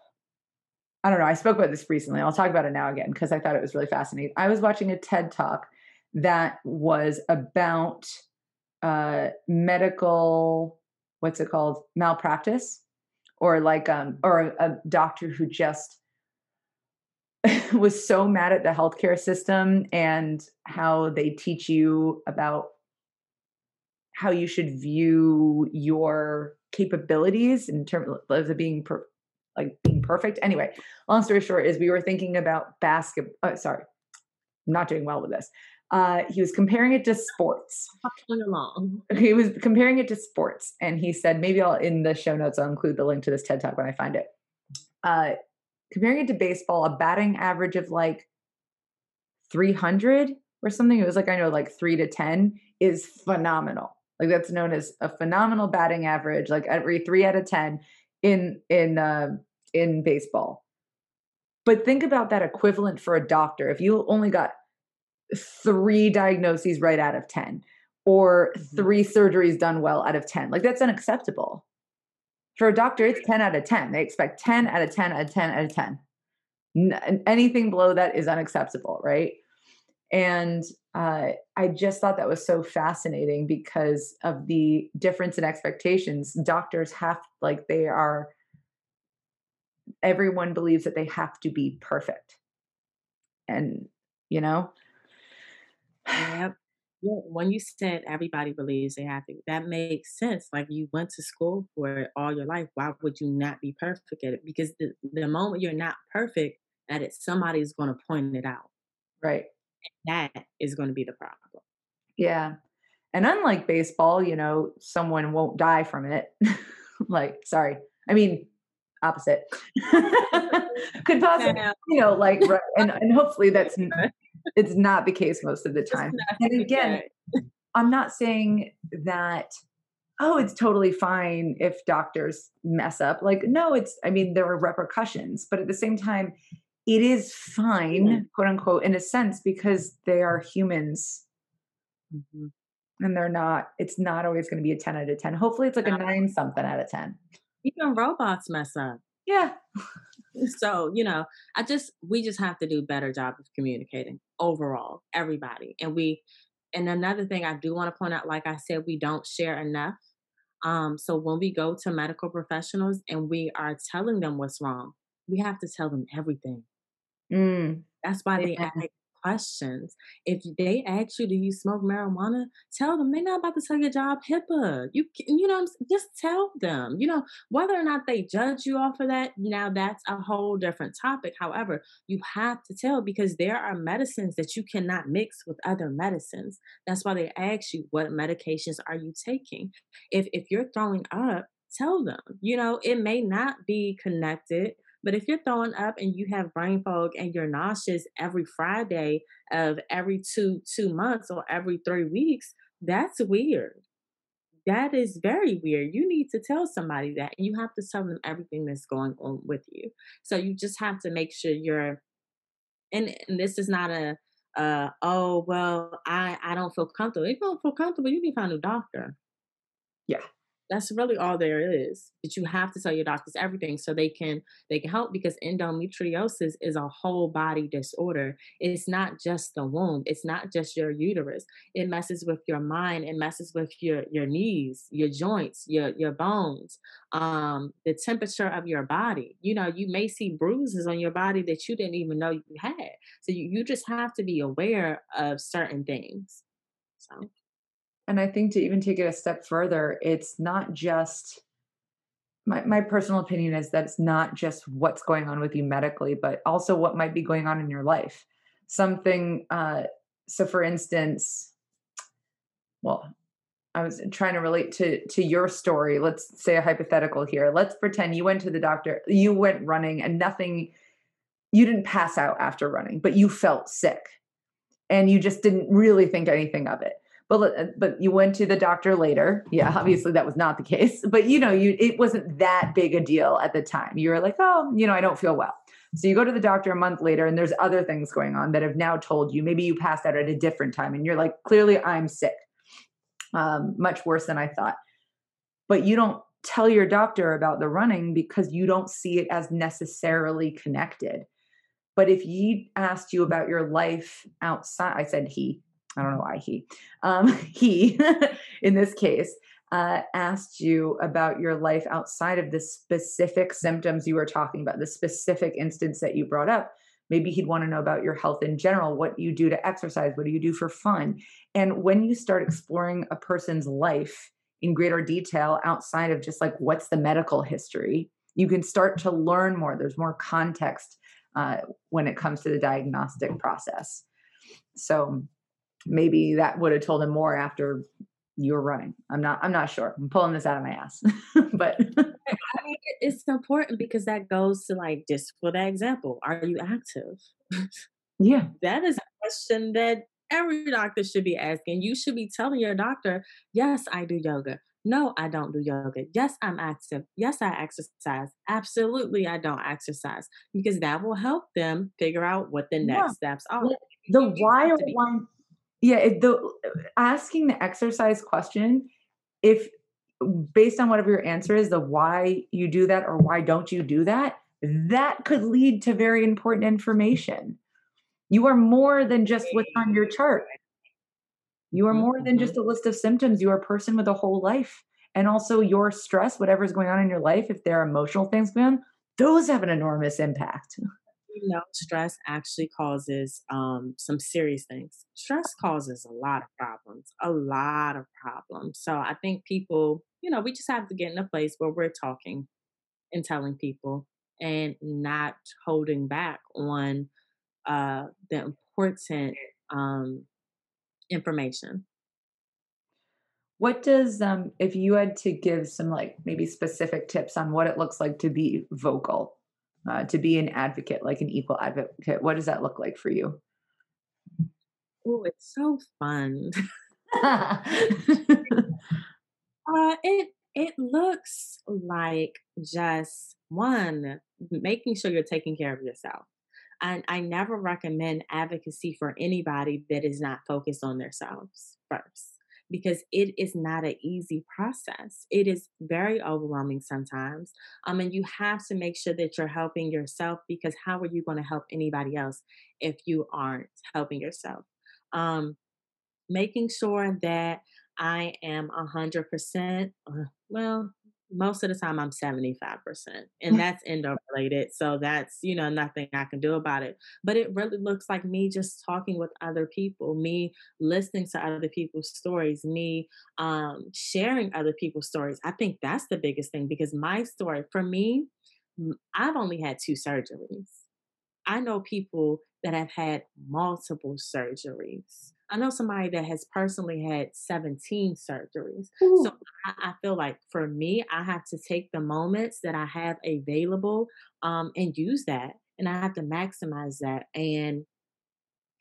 Speaker 1: I don't know. I spoke about this recently. I'll talk about it now again because I thought it was really fascinating. I was watching a TED talk that was about uh, medical, what's it called, malpractice, or like um, or a, a doctor who just was so mad at the healthcare system and how they teach you about how you should view your capabilities in terms of being per, like being perfect. Anyway, long story short is we were thinking about basketball. Uh, sorry, I'm not doing well with this. Uh, he was comparing it to sports.
Speaker 2: Along.
Speaker 1: He was comparing it to sports, and he said, maybe I'll in the show notes I'll include the link to this TED talk when I find it. Uh, comparing it to baseball, a batting average of like 300 or something. It was like I know like three to 10 is phenomenal. Like that's known as a phenomenal batting average. Like every three out of 10 in in uh, in baseball. But think about that equivalent for a doctor. If you only got three diagnoses right out of 10 or mm-hmm. three surgeries done well out of 10. Like that's unacceptable. For a doctor, it's 10 out of 10. They expect 10 out of 10 out of 10 out of 10. N- anything below that is unacceptable, right? And uh, I just thought that was so fascinating because of the difference in expectations. Doctors have, like, they are, everyone believes that they have to be perfect. And, you know,
Speaker 2: Yep. Yeah, when you said everybody believes they have to, that makes sense. Like you went to school for it all your life. Why would you not be perfect at it? Because the, the moment you're not perfect at it, somebody's going to point it out.
Speaker 1: Right.
Speaker 2: That is going to be the problem.
Speaker 1: Yeah. And unlike baseball, you know, someone won't die from it. like, sorry. I mean, opposite. Could possibly, you know, like, and, and hopefully that's it's not the case most of the time. And again, I'm not saying that oh, it's totally fine if doctors mess up. Like no, it's I mean there are repercussions, but at the same time it is fine, mm-hmm. quote unquote, in a sense because they are humans. Mm-hmm. And they're not, it's not always going to be a 10 out of 10. Hopefully, it's like a nine something out of 10.
Speaker 2: Even robots mess up.
Speaker 1: Yeah.
Speaker 2: so you know i just we just have to do better job of communicating overall everybody and we and another thing i do want to point out like i said we don't share enough um so when we go to medical professionals and we are telling them what's wrong we have to tell them everything
Speaker 1: mm.
Speaker 2: that's why they ask questions. If they ask you, do you smoke marijuana? Tell them they're not about to tell your job HIPAA. You you know, just tell them. You know, whether or not they judge you off of that, now that's a whole different topic. However, you have to tell because there are medicines that you cannot mix with other medicines. That's why they ask you, what medications are you taking? If if you're throwing up, tell them. You know, it may not be connected but if you're throwing up and you have brain fog and you're nauseous every Friday of every two two months or every three weeks, that's weird. That is very weird. You need to tell somebody that. And you have to tell them everything that's going on with you. So you just have to make sure you're and, and this is not a uh oh well I I don't feel comfortable. If you don't feel comfortable, you need to find a doctor. That's really all there is. But you have to tell your doctors everything so they can they can help because endometriosis is a whole body disorder. It's not just the womb. It's not just your uterus. It messes with your mind. It messes with your your knees, your joints, your your bones, um, the temperature of your body. You know, you may see bruises on your body that you didn't even know you had. So you, you just have to be aware of certain things. So
Speaker 1: and I think to even take it a step further, it's not just my, my personal opinion is that it's not just what's going on with you medically, but also what might be going on in your life. Something, uh, so for instance, well, I was trying to relate to to your story. Let's say a hypothetical here. Let's pretend you went to the doctor, you went running and nothing you didn't pass out after running, but you felt sick and you just didn't really think anything of it but uh, but you went to the doctor later. Yeah obviously that was not the case but you know you it wasn't that big a deal at the time. You were like oh you know i don't feel well. So you go to the doctor a month later and there's other things going on that have now told you maybe you passed out at a different time and you're like clearly i'm sick. Um, much worse than i thought. But you don't tell your doctor about the running because you don't see it as necessarily connected. But if he asked you about your life outside i said he I don't know why he, um, he in this case, uh, asked you about your life outside of the specific symptoms you were talking about, the specific instance that you brought up. Maybe he'd want to know about your health in general, what you do to exercise, what do you do for fun. And when you start exploring a person's life in greater detail outside of just like what's the medical history, you can start to learn more. There's more context uh, when it comes to the diagnostic process. So, maybe that would have told him more after you were running. I'm not I'm not sure. I'm pulling this out of my ass. but
Speaker 2: I mean, it's important because that goes to like just for that example, are you active?
Speaker 1: Yeah.
Speaker 2: that is a question that every doctor should be asking. You should be telling your doctor, yes, I do yoga. No, I don't do yoga. Yes, I'm active. Yes, I exercise. Absolutely, I don't exercise because that will help them figure out what the next yeah. steps are.
Speaker 1: The why or yeah the asking the exercise question if based on whatever your answer is the why you do that or why don't you do that that could lead to very important information. You are more than just what's on your chart. You are more than just mm-hmm. a list of symptoms. You are a person with a whole life. And also your stress whatever's going on in your life if there are emotional things going on those have an enormous impact
Speaker 2: you know, stress actually causes um, some serious things. Stress causes a lot of problems, a lot of problems. So I think people, you know, we just have to get in a place where we're talking and telling people and not holding back on uh, the important um, information.
Speaker 1: What does um if you had to give some like maybe specific tips on what it looks like to be vocal uh, to be an advocate, like an equal advocate? What does that look like for you?
Speaker 2: Oh, it's so fun. uh, it it looks like just one making sure you're taking care of yourself. And I never recommend advocacy for anybody that is not focused on themselves first because it is not an easy process. It is very overwhelming sometimes. Um, and you have to make sure that you're helping yourself because how are you going to help anybody else if you aren't helping yourself? Um, making sure that I am a hundred percent, uh, well, most of the time I'm 75%. And that's endo related. So that's, you know, nothing I can do about it. But it really looks like me just talking with other people, me listening to other people's stories, me um, sharing other people's stories. I think that's the biggest thing because my story, for me, I've only had two surgeries. I know people that have had multiple surgeries. I know somebody that has personally had 17 surgeries. Ooh. So I, I, feel like for me, I have to take the moments that I have available um, and use that. And I have to maximize that and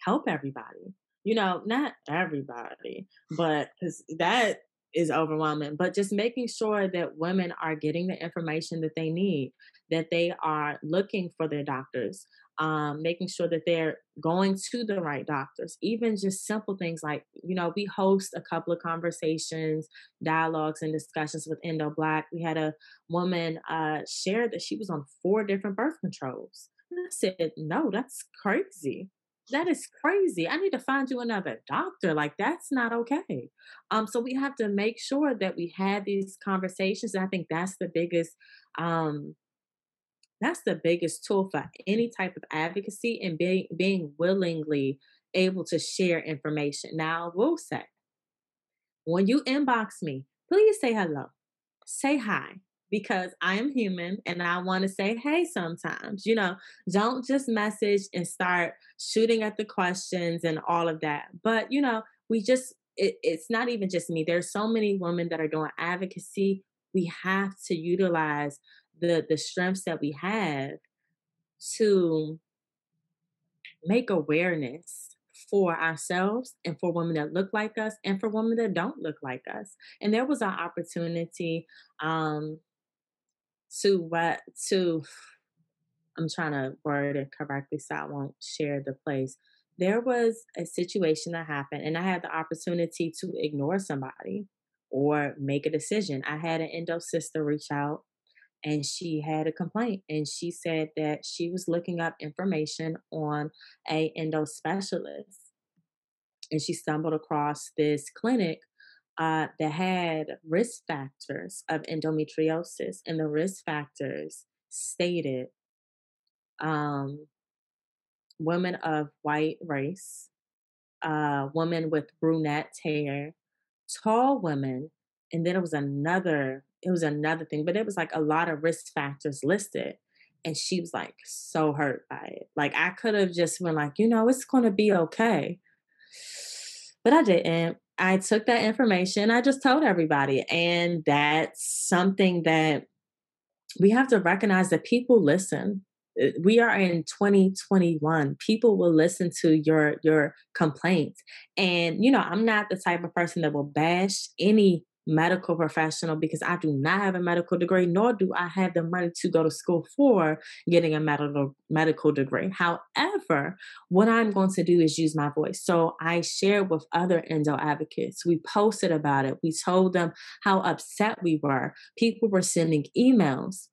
Speaker 2: help everybody. You know, not everybody, but because that is overwhelming, but just making sure that women are getting the information that they need, that they are looking for their doctors, um, making sure that they're going to the right doctors, even just simple things like, you know, we host a couple of conversations, dialogues, and discussions with Endo Black. We had a woman uh, share that she was on four different birth controls. And I said, no, that's crazy. That is crazy. I need to find you another doctor. Like that's not okay. Um, so we have to make sure that we have these conversations. And I think that's the biggest um that's the biggest tool for any type of advocacy and being being willingly able to share information. Now, I will say, when you inbox me, please say hello, say hi, because I am human and I want to say hey sometimes. You know, don't just message and start shooting at the questions and all of that. But, you know, we just, it, it's not even just me. There's so many women that are doing advocacy. We have to utilize the the strengths that we have to make awareness for ourselves and for women that look like us and for women that don't look like us. And there was an opportunity um to what to i'm trying to word it correctly so i won't share the place. There was a situation that happened and i had the opportunity to ignore somebody or make a decision. I had an endo sister reach out and she had a complaint and she said that she was looking up information on a endo specialist and she stumbled across this clinic uh, that had risk factors of endometriosis and the risk factors stated um, women of white race uh, women with brunette hair tall women and then it was another it was another thing, but it was like a lot of risk factors listed. And she was like so hurt by it. Like I could have just been like, you know, it's gonna be okay. But I didn't. I took that information, I just told everybody. And that's something that we have to recognize that people listen uh, we are in 2021 people will listen to your your complaints and you know i'm not the type of person that will bash any medical professional because I do not have a medical degree, nor do I have the money to go to school for getting a medical medical degree. However, what I'm going to do is use my voice. So I shared with other endo advocates. We posted about it. We told them how upset we were. People were sending emails.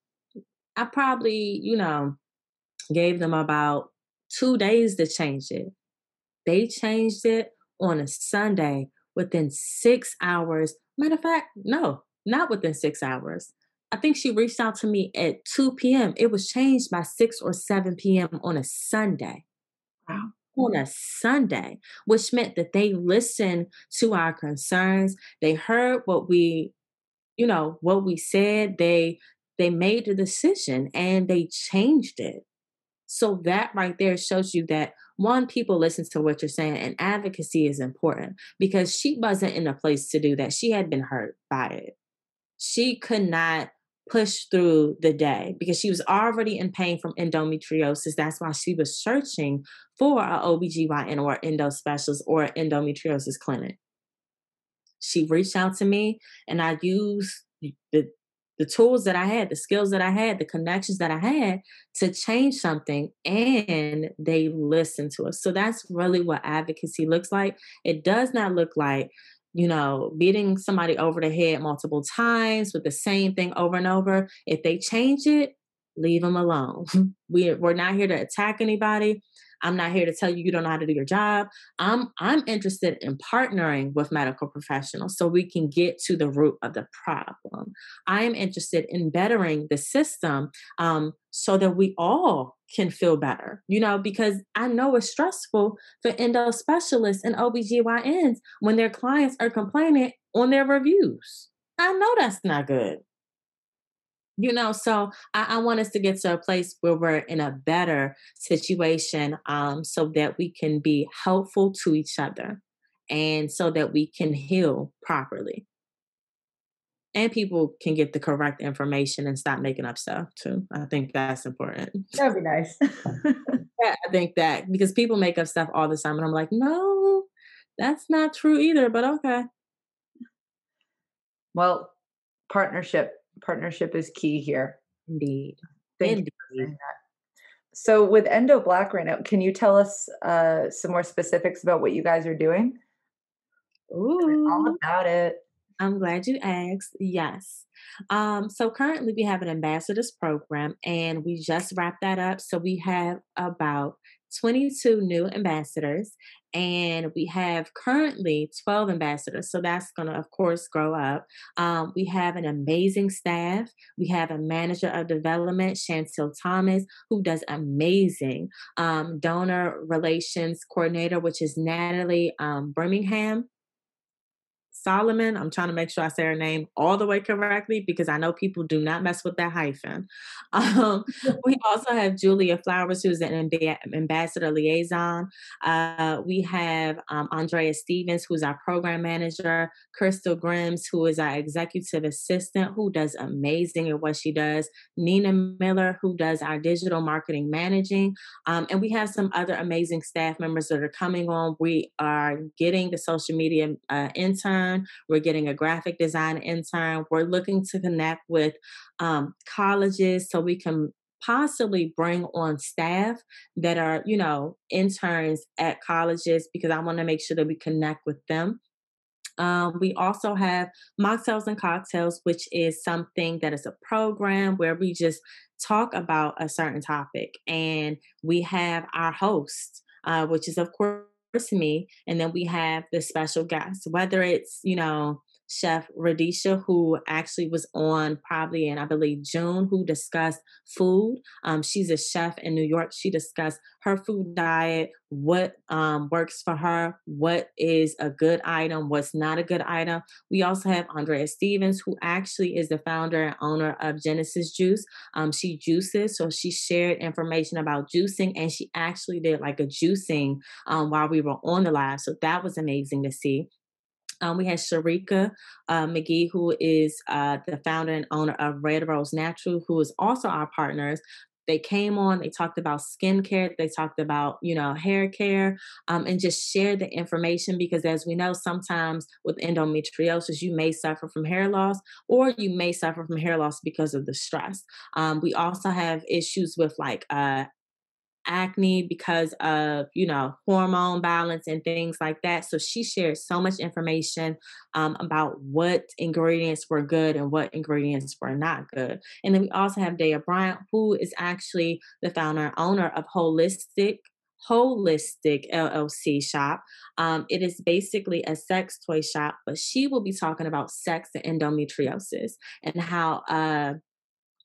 Speaker 2: I probably, you know, gave them about two days to change it. They changed it on a Sunday within six hours Matter of fact, no, not within six hours. I think she reached out to me at 2 p.m. It was changed by 6 or 7 p.m. on a Sunday. Wow. On a Sunday, which meant that they listened to our concerns. They heard what we, you know, what we said. They they made the decision and they changed it. So that right there shows you that one, people listen to what you're saying, and advocacy is important because she wasn't in a place to do that. She had been hurt by it. She could not push through the day because she was already in pain from endometriosis. That's why she was searching for a OBGYN or endo specialist or endometriosis clinic. She reached out to me and I used the the tools that I had, the skills that I had, the connections that I had to change something, and they listen to us. So that's really what advocacy looks like. It does not look like, you know, beating somebody over the head multiple times with the same thing over and over. If they change it, leave them alone. we, we're not here to attack anybody. I'm not here to tell you you don't know how to do your job. I'm I'm interested in partnering with medical professionals so we can get to the root of the problem. I am interested in bettering the system um, so that we all can feel better, you know, because I know it's stressful for endo specialists and OBGYNs when their clients are complaining on their reviews. I know that's not good you know so I, I, want us to get to a place where we're in a better situation um, so that we can be helpful to each other and so that we can heal properly. And people can get the correct information and stop making up stuff too. I think that's important.
Speaker 1: That'd be nice.
Speaker 2: Yeah i think that because people make up stuff all the time and i'm like no that's not true either but okay.
Speaker 1: Well partnership partnership is key here.
Speaker 2: Indeed.
Speaker 1: Thank Indeed. you for that. So with Endo Black right now, can you tell us uh, some more specifics about what you guys are doing?
Speaker 2: Ooh.
Speaker 1: All about it.
Speaker 2: I'm glad you asked. Yes. Um, so currently we have an ambassadors program and we just wrapped that up. So we have about 22 new ambassadors and we have currently 12 ambassadors. So that's going to, of course, grow up. Um, we have an amazing staff. We have a manager of development, Chantel Thomas, who does amazing um, donor relations coordinator, which is Natalie um, Birmingham Solomon. I'm trying to make sure I say her name all the way correctly because I know people do not mess with that hyphen. Um, we also have Julia Flowers, who's an amb- ambassador liaison. Uh, we have um, Andrea Stevens, who's our program manager. Crystal Grims, who is our executive assistant, who does amazing at what she does. Nina Miller, who does our digital marketing managing. Um, and we have some other amazing staff members that are coming on. We are getting the social media uh, intern intern. We're getting a graphic design intern. We're looking to connect with um, colleges so we can possibly bring on staff that are, you know, interns at colleges because I want to make sure that we connect with them. Um, we also have mocktails and cocktails, which is something that is a program where we just talk about a certain topic. And we have our host, uh, which is, of course, me, and then we have the special guests, whether it's, you know, Chef Radisha, who actually was on probably in, I believe, June, who discussed food. Um, she's a chef in New York. She discussed her food diet, what um, works for her, what is a good item, what's not a good item. We also have Andrea Stevens, who actually is the founder and owner of Genesis Juice. Um, she juices, so she shared information about juicing, and she actually did like a juicing um, while we were on the live. So that was amazing to see. Um, we had Sharika uh, McGee, who is uh, the founder and owner of Red Rose Natural, who is also our partners. They came on, they talked about skincare, they talked about, you know, hair care, um, and just shared the information because as we know, sometimes with endometriosis, you may suffer from hair loss or you may suffer from hair loss because of the stress. Um, we also have issues with like uh, acne because of you know hormone balance and things like that so she shared so much information um, about what ingredients were good and what ingredients were not good and then we also have Daya Bryant who is actually the founder and owner of holistic Holistic LLC shop. Um, it is basically a sex toy shop, but she will be talking about sex and endometriosis and how uh,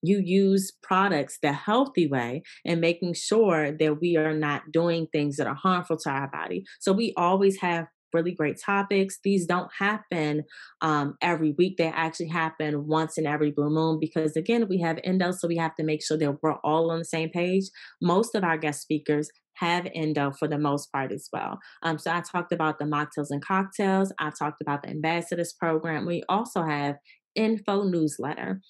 Speaker 2: you use products the healthy way and making sure that we are not doing things that are harmful to our body. So we always have really great topics. These don't happen um, every week. They actually happen once in every blue moon because, again, we have endo, so we have to make sure that we're all on the same page. Most of our guest speakers have endo for the most part as well. Um, so I talked about the mocktails and cocktails. I talked about the ambassadors program. We also have info newsletter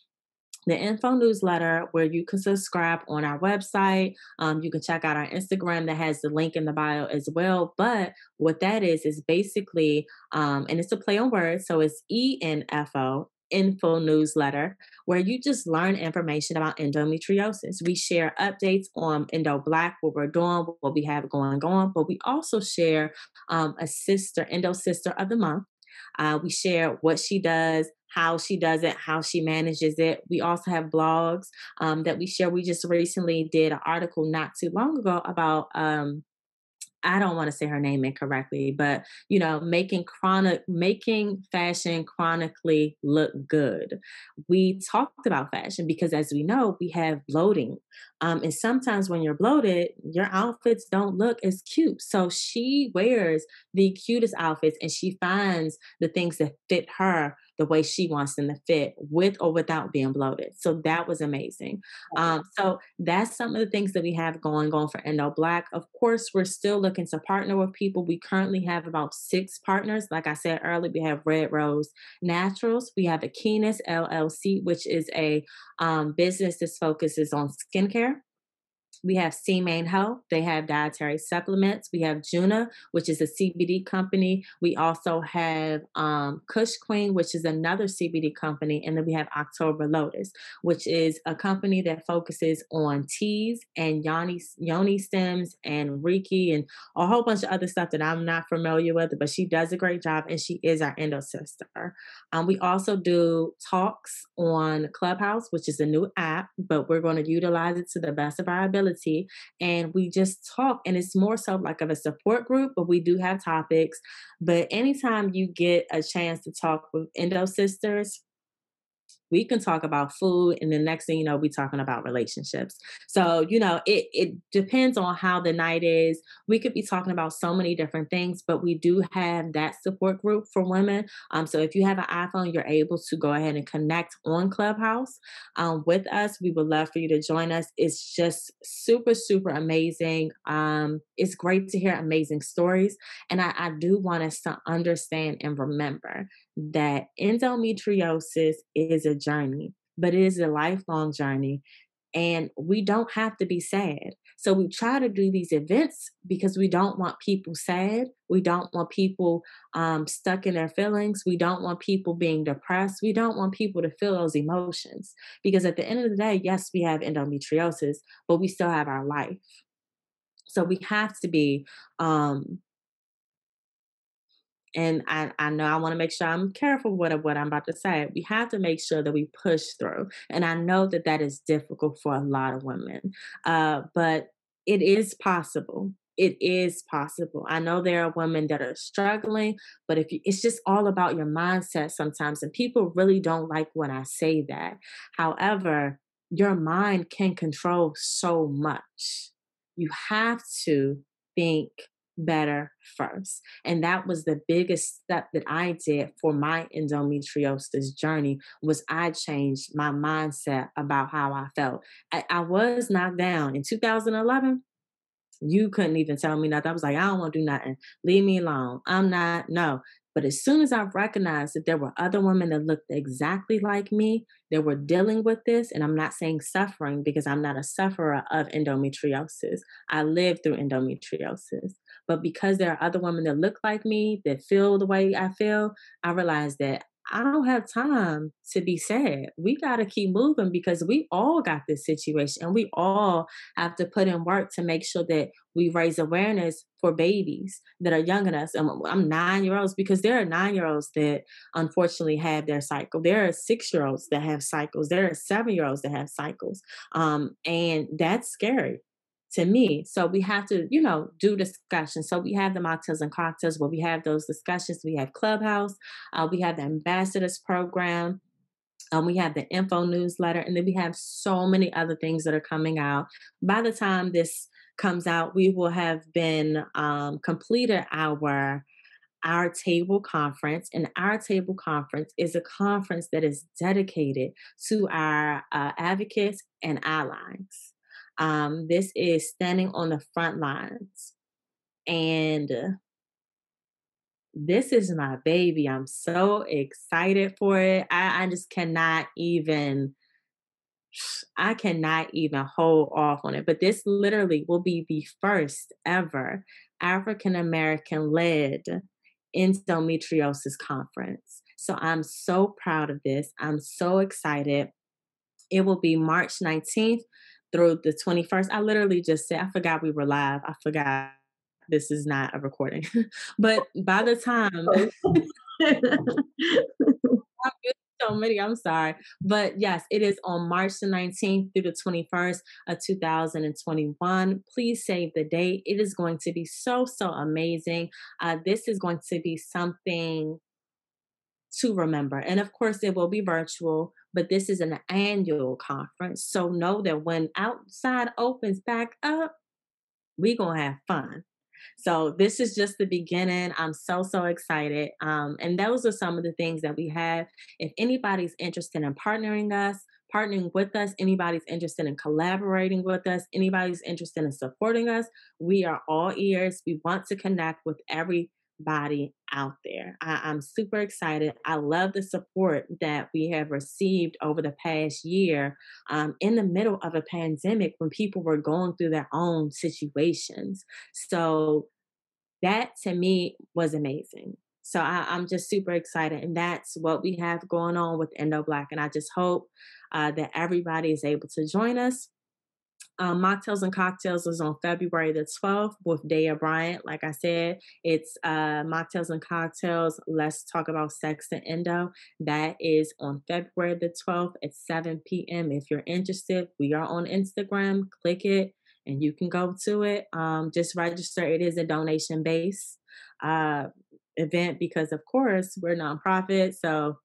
Speaker 2: the info newsletter where you can subscribe on our website. Um, you can check out our Instagram that has the link in the bio as well. But what that is, is basically, um, and it's a play on words. So it's ENFO, info newsletter where you just learn information about endometriosis. We share updates on Endo Black, what we're doing, what we have going on, but we also share um, a sister, Endo Sister of the Month. Uh, we share what she does, how she does it, how she manages it. We also have blogs um, that we share. We just recently did an article not too long ago about um, I don't want to say her name incorrectly, but you know, making chronic making fashion chronically look good. We talked about fashion because as we know, we have bloating. Um, and sometimes when you're bloated, your outfits don't look as cute. So she wears the cutest outfits and she finds the things that fit her the way she wants them to fit with or without being bloated. So that was amazing. Um, so that's some of the things that we have going on for Endo Black. Of course, we're still looking to partner with people. We currently have about six partners. Like I said earlier, we have Red Rose Naturals. We have Aquinas LLC, which is a um, business that focuses on skincare. We have C-Main Health. They have dietary supplements. We have Juna, which is a CBD company. We also have um, Kush Queen, which is another CBD company. And then we have October Lotus, which is a company that focuses on teas and yoni, yoni steams and Reiki and a whole bunch of other stuff that I'm not familiar with, but she does a great job and she is our endo sister. Um, we also do talks on Clubhouse, which is a new app, but we're going to utilize it to the best of our ability and we just talk and it's more so like of a support group but we do have topics. But anytime you get a chance to talk with endo sisters we can talk about food and the next thing you know we're talking about relationships. So you know it it depends on how the night is. We could be talking about so many different things but we do have that support group for women. Um so if you have an iphone you're able to go ahead and connect on clubhouse um, with us. We would love for you to join us. It's just super super amazing. Um it's great to hear amazing stories and i, I do want us to understand and remember that endometriosis is a journey, but it is a lifelong journey. And we don't have to be sad. So we try to do these events because we don't want people sad. We don't want people um, stuck in their feelings. We don't want people being depressed. We don't want people to feel those emotions. Because at the end of the day, yes, we have endometriosis, but we still have our life. So we have to be um, and I, I know I want to make sure I'm careful with what I'm about to say. We have to make sure that we push through. And I know that that is difficult for a lot of women, uh, but it is possible. It is possible. I know there are women that are struggling, but if you, it's just all about your mindset sometimes, and people really don't like when I say that. However, your mind can control so much. You have to think better first. And that was the biggest step that I did for my endometriosis journey was I changed my mindset about how I felt. I, I was knocked down in 2011 you couldn't even tell me nothing. I was like, I don't want to do nothing. Leave me alone. I'm not, no. But as soon as I recognized that there were other women that looked exactly like me that were dealing with this, and I'm not saying suffering because I'm not a sufferer of endometriosis. I lived through endometriosis. But because there are other women that look like me, that feel the way I feel, I realized that I don't have time to be sad. We got to keep moving because we all got this situation and we all have to put in work to make sure that we raise awareness for babies that are young us. I'm, I'm nine year olds because there are nine year olds that unfortunately have their cycle. There are six year olds that have cycles. There are seven year olds that have cycles. Um, and that's scary to me. So we have to, you know, do discussions. So we have the mocktails and cocktails where we have those discussions. We have Clubhouse. Uh, we have the ambassadors program. Um, we have the info newsletter, and then we have so many other things that are coming out. By the time this comes out, we will have been um, completed our our table conference and our table conference is a conference that is dedicated to our uh, advocates and allies um, this is standing on the front lines. And this is my baby. I'm so excited for it. I, I just cannot even. I cannot even hold off on it. But this literally will be the first ever African American led endometriosis conference. So I'm so proud of this. I'm so excited. It will be March 19th through the 21st. I literally just said, I forgot we were live. I forgot this is not a recording. but by the time so many, I'm sorry. But yes, it is on March the 19th through the 21st of 2021. Please save the date. It is going to be so, so amazing. Uh, this is going to be something to remember. And of course, it will be virtual, but this is an annual conference. So know that when outside opens back up, we're going to have fun. So this is just the beginning. I'm so, so excited. Um, and those are some of the things that we have. If anybody's interested in partnering us, partnering with us, anybody's interested in collaborating with us, anybody's interested in supporting us, we are all ears. We want to connect with every everybody out there. I, am super excited. I love the support that we have received over the past year um, in the middle of a pandemic when people were going through their own situations. So that to me was amazing. So I, am just super excited. And that's what we have going on with Endo Black. And I just hope uh, that everybody is able to join us. Um, Mocktails and Cocktails is on February the 12th with Daya Bryant. Like I said, it's uh, Mocktails and Cocktails. Let's talk about sex and endo. That is on February the 12th at 7 p.m. If you're interested, we are on Instagram. Click it and you can go to it. Um, just register. It is a donation based uh, event because, of course, we're nonprofit. So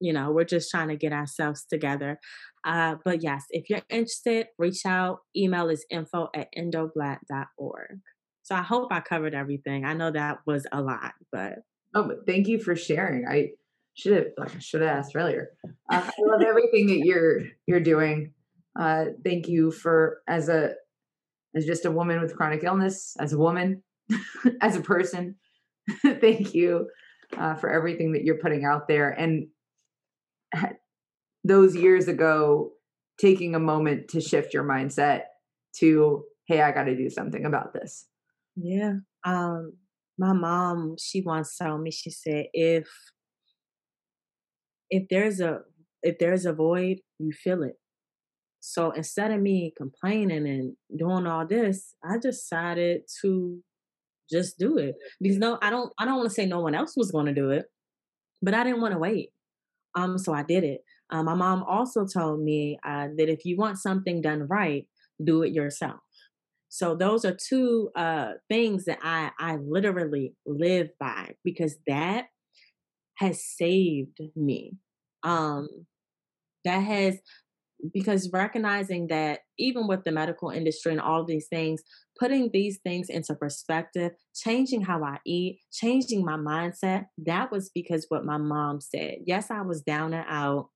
Speaker 2: you know we're just trying to get ourselves together uh, but yes if you're interested reach out. Email is info at endoblack.org so i hope i covered everything. I know that was a lot but
Speaker 1: oh but thank you for sharing. I should have like, i should have asked earlier. Uh, i love everything that you're you're doing. Uh, thank you for as a as just a woman with chronic illness as a woman as a person thank you uh, for everything that you're putting out there. And those years ago taking a moment to shift your mindset to hey i got to do something about this.
Speaker 2: Yeah um my mom she once told me she said if if there's a if there's a void you fill it. So instead of me complaining and doing all this i decided to just do it. Because no i don't i don't want to say no one else was going to do it but i didn't want to wait. Um, so I did it. Um, my mom also told me uh, that if you want something done right, do it yourself. So those are two uh, things that I I literally live by because that has saved me. Um, that has because recognizing that even with the medical industry and all these things, putting these things into perspective, changing how I eat, changing my mindset, that was because what my mom said. Yes, I was down and out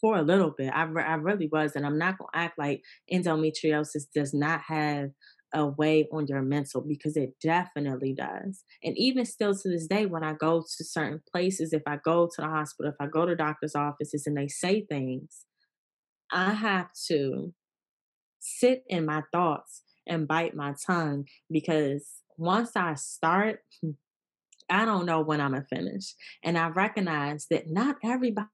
Speaker 2: for a little bit. I, re- I really was. And I'm not going to act like endometriosis does not have a way on your mental because it definitely does. And even still to this day, when I go to certain places, if I go to the hospital, if I go to doctor's offices and they say things, I have to sit in my thoughts and bite my tongue because once I start, I don't know when I'm gonna finish. And I recognize that not everybody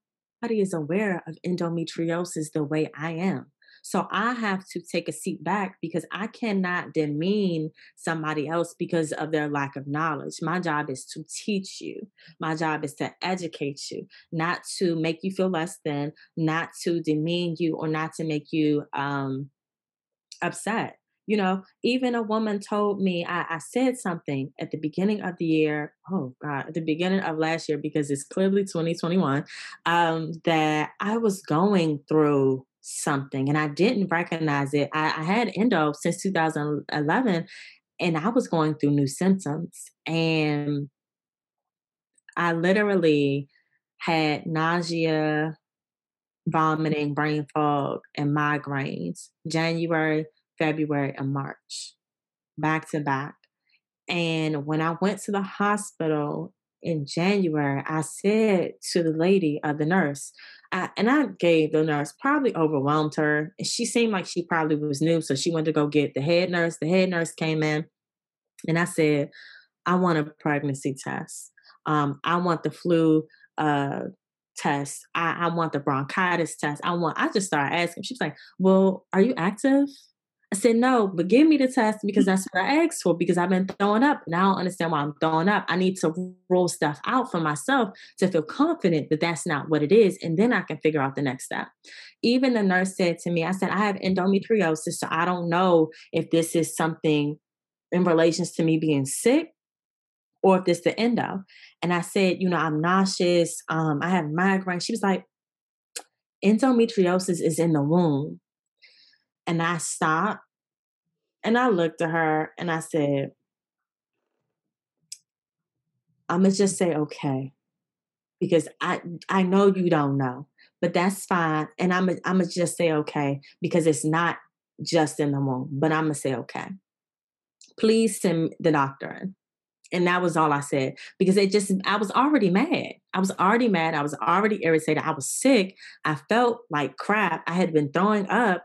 Speaker 2: is aware of endometriosis the way I am. So I have to take a seat back because I cannot demean somebody else because of their lack of knowledge. My job is to teach you. My job is to educate you, not to make you feel less than, not to demean you or not to make you um upset. You know, even a woman told me, I, I said something at the beginning of the year. Oh God, at the beginning of last year, because it's clearly 2021, um, that I was going through something and I didn't recognize it. I, I had endo since 2011 and I was going through new symptoms. And I literally had nausea, vomiting, brain fog, and migraines January, February, and March, back to back. And when I went to the hospital in January, I said to the lady, uh, the nurse, I, and I gave the nurse probably overwhelmed her. And she seemed like she probably was new, so she went to go get the head nurse. The head nurse came in, and I said, "I want a pregnancy test. Um, I want the flu uh, test. I, I want the bronchitis test. I want." I just started asking. She was like, "Well, are you active?" I said, no, but give me the test because that's what I asked for because I've been throwing up and I don't understand why I'm throwing up. I need to roll stuff out for myself to feel confident that that's not what it is. And then I can figure out the next step. Even the nurse said to me, I said, I have endometriosis, so I don't know if this is something in relations to me being sick or if this is the endo. And I said, you know, I'm nauseous. Um, I have migraine. She was like, endometriosis is in the womb. And I stopped and I looked at her and I said, I'm gonna just say okay. Because I I know you don't know, but that's fine. And I'm I'm gonna just say okay because it's not just in the womb, but I'm gonna say okay. Please send the doctor in. And that was all I said because it just, I was already mad. I was already mad. I was already irritated. I was sick. I felt like crap. I had been throwing up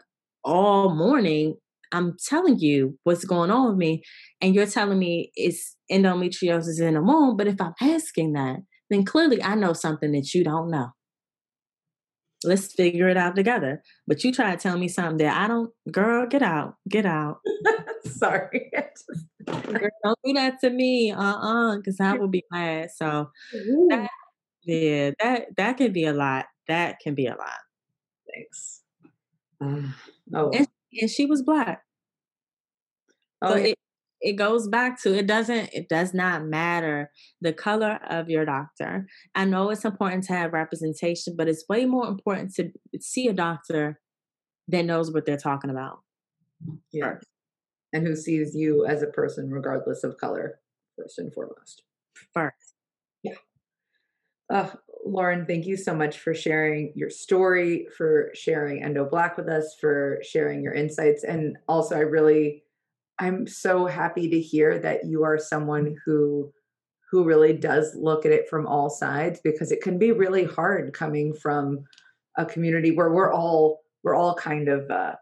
Speaker 2: all morning. I'm telling you what's going on with me. And you're telling me it's endometriosis in the womb. But if I'm asking that, then clearly I know something that you don't know. Let's figure it out together. But you try to tell me something that I don't, girl, get out, get out.
Speaker 1: Sorry.
Speaker 2: girl, don't do that to me. Uh-uh, because I will be mad. So that, yeah, that that can be a lot. That can be a lot.
Speaker 1: Thanks. Uh, oh.
Speaker 2: And, and, she was black. Oh, so yeah. it, it goes back to it doesn't it does not matter the color of your doctor. I know it's important to have representation but it's way more important to see a doctor that knows what they're talking about.
Speaker 1: Yeah. And who sees you as a person regardless of color first and foremost.
Speaker 2: First.
Speaker 1: Yeah. Uh, lauren thank you so much for sharing your story for sharing endo black with us for sharing your insights. And also i really I'm so happy to hear that you are someone who who really does look at it from all sides because it can be really hard coming from a community where we're all we're all kind of uh,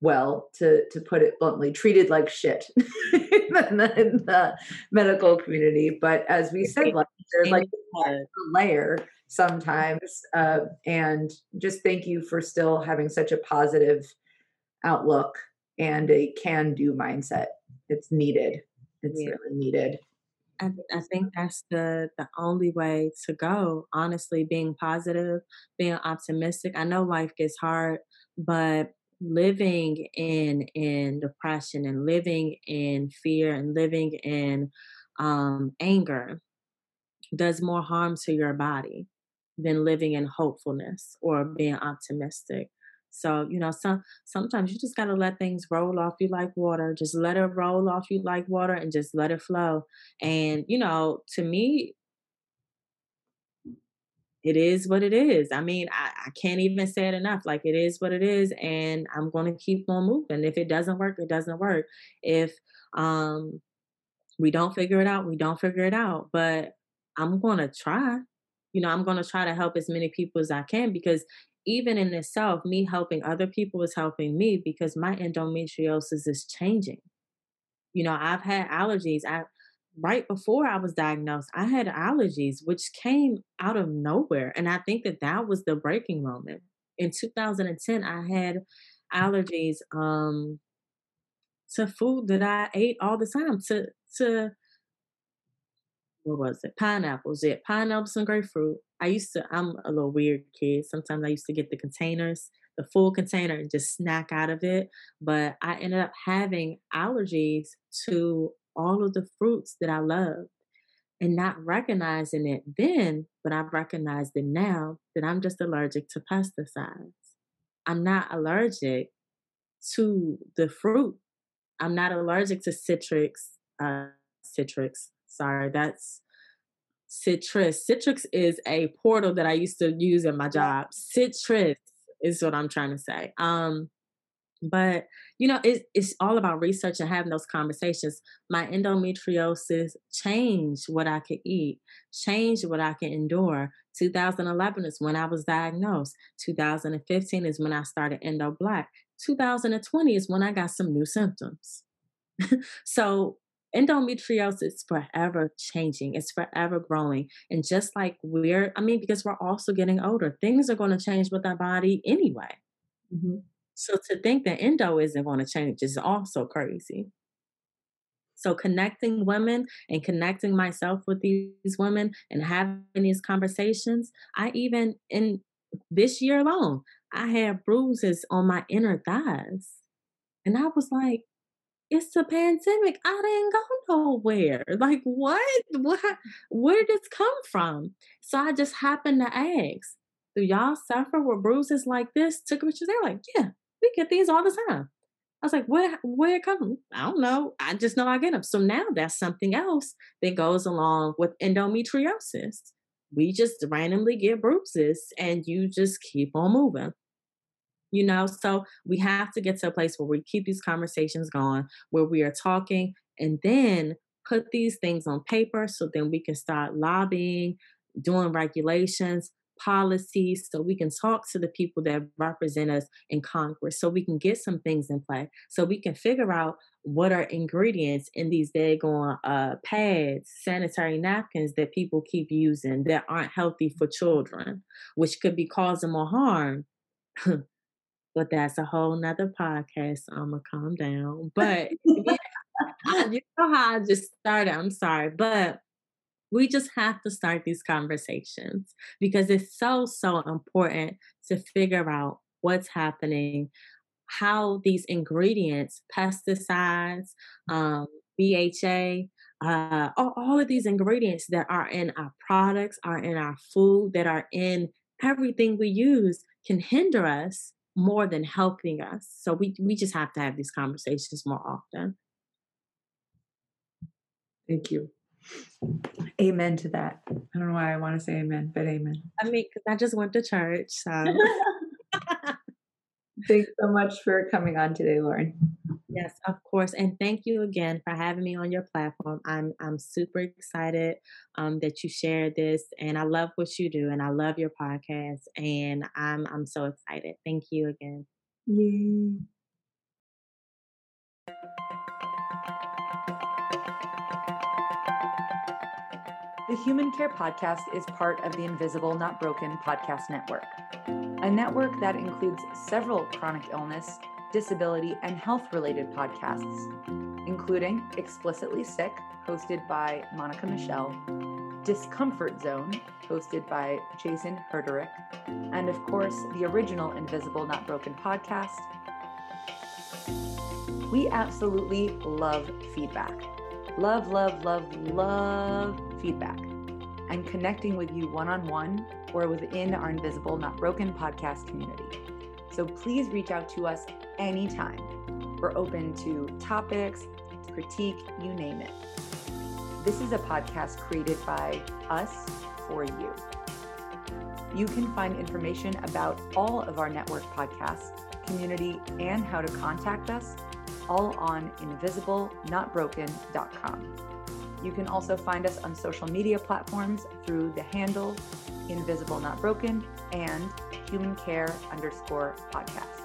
Speaker 1: well to to put it bluntly treated like shit in, the, in, the, medical community but as we said like there's like a layer sometimes uh, and just thank you for still having such a positive outlook and a can do mindset. It's needed. It's yeah. really needed.
Speaker 2: I, I think that's the the only way to go. Honestly, being positive, being optimistic. I know life gets hard, but living in in depression and living in fear and living in um, anger does more harm to your body than living in hopefulness or being optimistic. So, you know, some sometimes you just gotta let things roll off you like water. Just let it roll off you like water and just let it flow. And, you know, to me, it is what it is. I mean, I, I can't even say it enough. Like it is what it is, and I'm gonna keep on moving. If it doesn't work, it doesn't work. If um we don't figure it out, we don't figure it out. But I'm gonna try. You know, I'm gonna try to help as many people as I can because even in itself, me helping other people is helping me because my endometriosis is changing. You know, I've had allergies. I right before I was diagnosed, I had allergies which came out of nowhere, and I think that that was the breaking moment. In 2010, I had allergies um to food that I ate all the time to to what was it? Pineapples. Yeah, pineapples and grapefruit. I used to, I'm a little weird kid. Sometimes I used to get the containers, the full container, and just snack out of it. But I ended up having allergies to all of the fruits that I loved and not recognizing it then, but I've recognized it now that I'm just allergic to pesticides. I'm not allergic to the fruit. I'm not allergic to citrus, uh, citrus, sorry, that's citrus. Citrix is a portal that I used to use in my job. Citrus is what I'm trying to say. Um, but you know, it, it's all about research and having those conversations. My endometriosis changed what I could eat, changed what I could endure. 2011 is when I was diagnosed. 2015 is when I started Endo Black. 2020 is when I got some new symptoms. so endometriosis is forever changing it's forever growing and just like we're i mean because we're also getting older things are going to change with our body anyway mm-hmm. So to think that endo isn't going to change is also crazy so connecting women and connecting myself with these women and having these conversations i even in this year alone i had bruises on my inner thighs and i was like it's a pandemic. I didn't go nowhere. Like what? What? Where did this come from? So I just happened to ask, do y'all suffer with bruises like this? Took pictures. They're like, yeah, we get these all the time. I was like, where where it come? I don't know. I just know I get them. So now that's something else that goes along with endometriosis. We just randomly get bruises and you just keep on moving you know so we have to get to a place where we keep these conversations going where we are talking and then put these things on paper so then we can start lobbying, doing regulations, policies, so we can talk to the people that represent us in Congress, so we can get some things in play, so we can figure out what are ingredients in these daggone uh, pads, sanitary napkins that people keep using that aren't healthy for children, which could be causing more harm. but that's a whole nother podcast. I'm gonna calm down. But yeah, you know how I just started. I'm sorry, but we just have to start these conversations because it's so so important to figure out what's happening how these ingredients pesticides um, bha uh, all, all of these ingredients that are in our products are in our food that are in everything we use can hinder us more than helping us. So we, we just have to have these conversations more often.
Speaker 1: Thank you Amen to that. I don't know why I want to say amen, but amen.
Speaker 2: I mean, because I just went to church. So.
Speaker 1: Thanks so much for coming on today, Lauren.
Speaker 2: Yes, of course, and thank you again for having me on your platform. I'm I'm super excited um, that you share this, and I love what you do, and I love your podcast, and I'm I'm so excited. Thank you again. Yay.
Speaker 1: The Human Care Podcast is part of the Invisible Not Broken podcast network, a network that includes several chronic illness, disability, and health related podcasts, including Explicitly Sick, hosted by Monica Michelle, Discomfort Zone, hosted by Jason Herderick, and of course, the original Invisible Not Broken podcast. We absolutely love feedback. Love, love, love, love feedback. I'm connecting with you one on one or within our Invisible Not Broken podcast community. So please reach out to us anytime. We're open to topics, critique, you name it. This is a podcast created by us for you. You can find information about all of our network podcasts, community, and how to contact us all on invisiblenotbroken.com. You can also find us on social media platforms through the handle Invisible Not Broken and Human Care underscore podcast.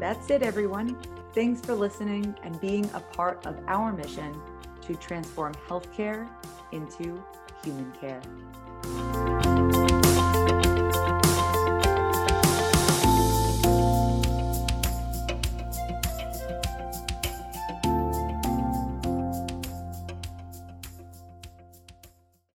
Speaker 1: That's it, everyone. Thanks for listening and being a part of our mission to transform healthcare into human care.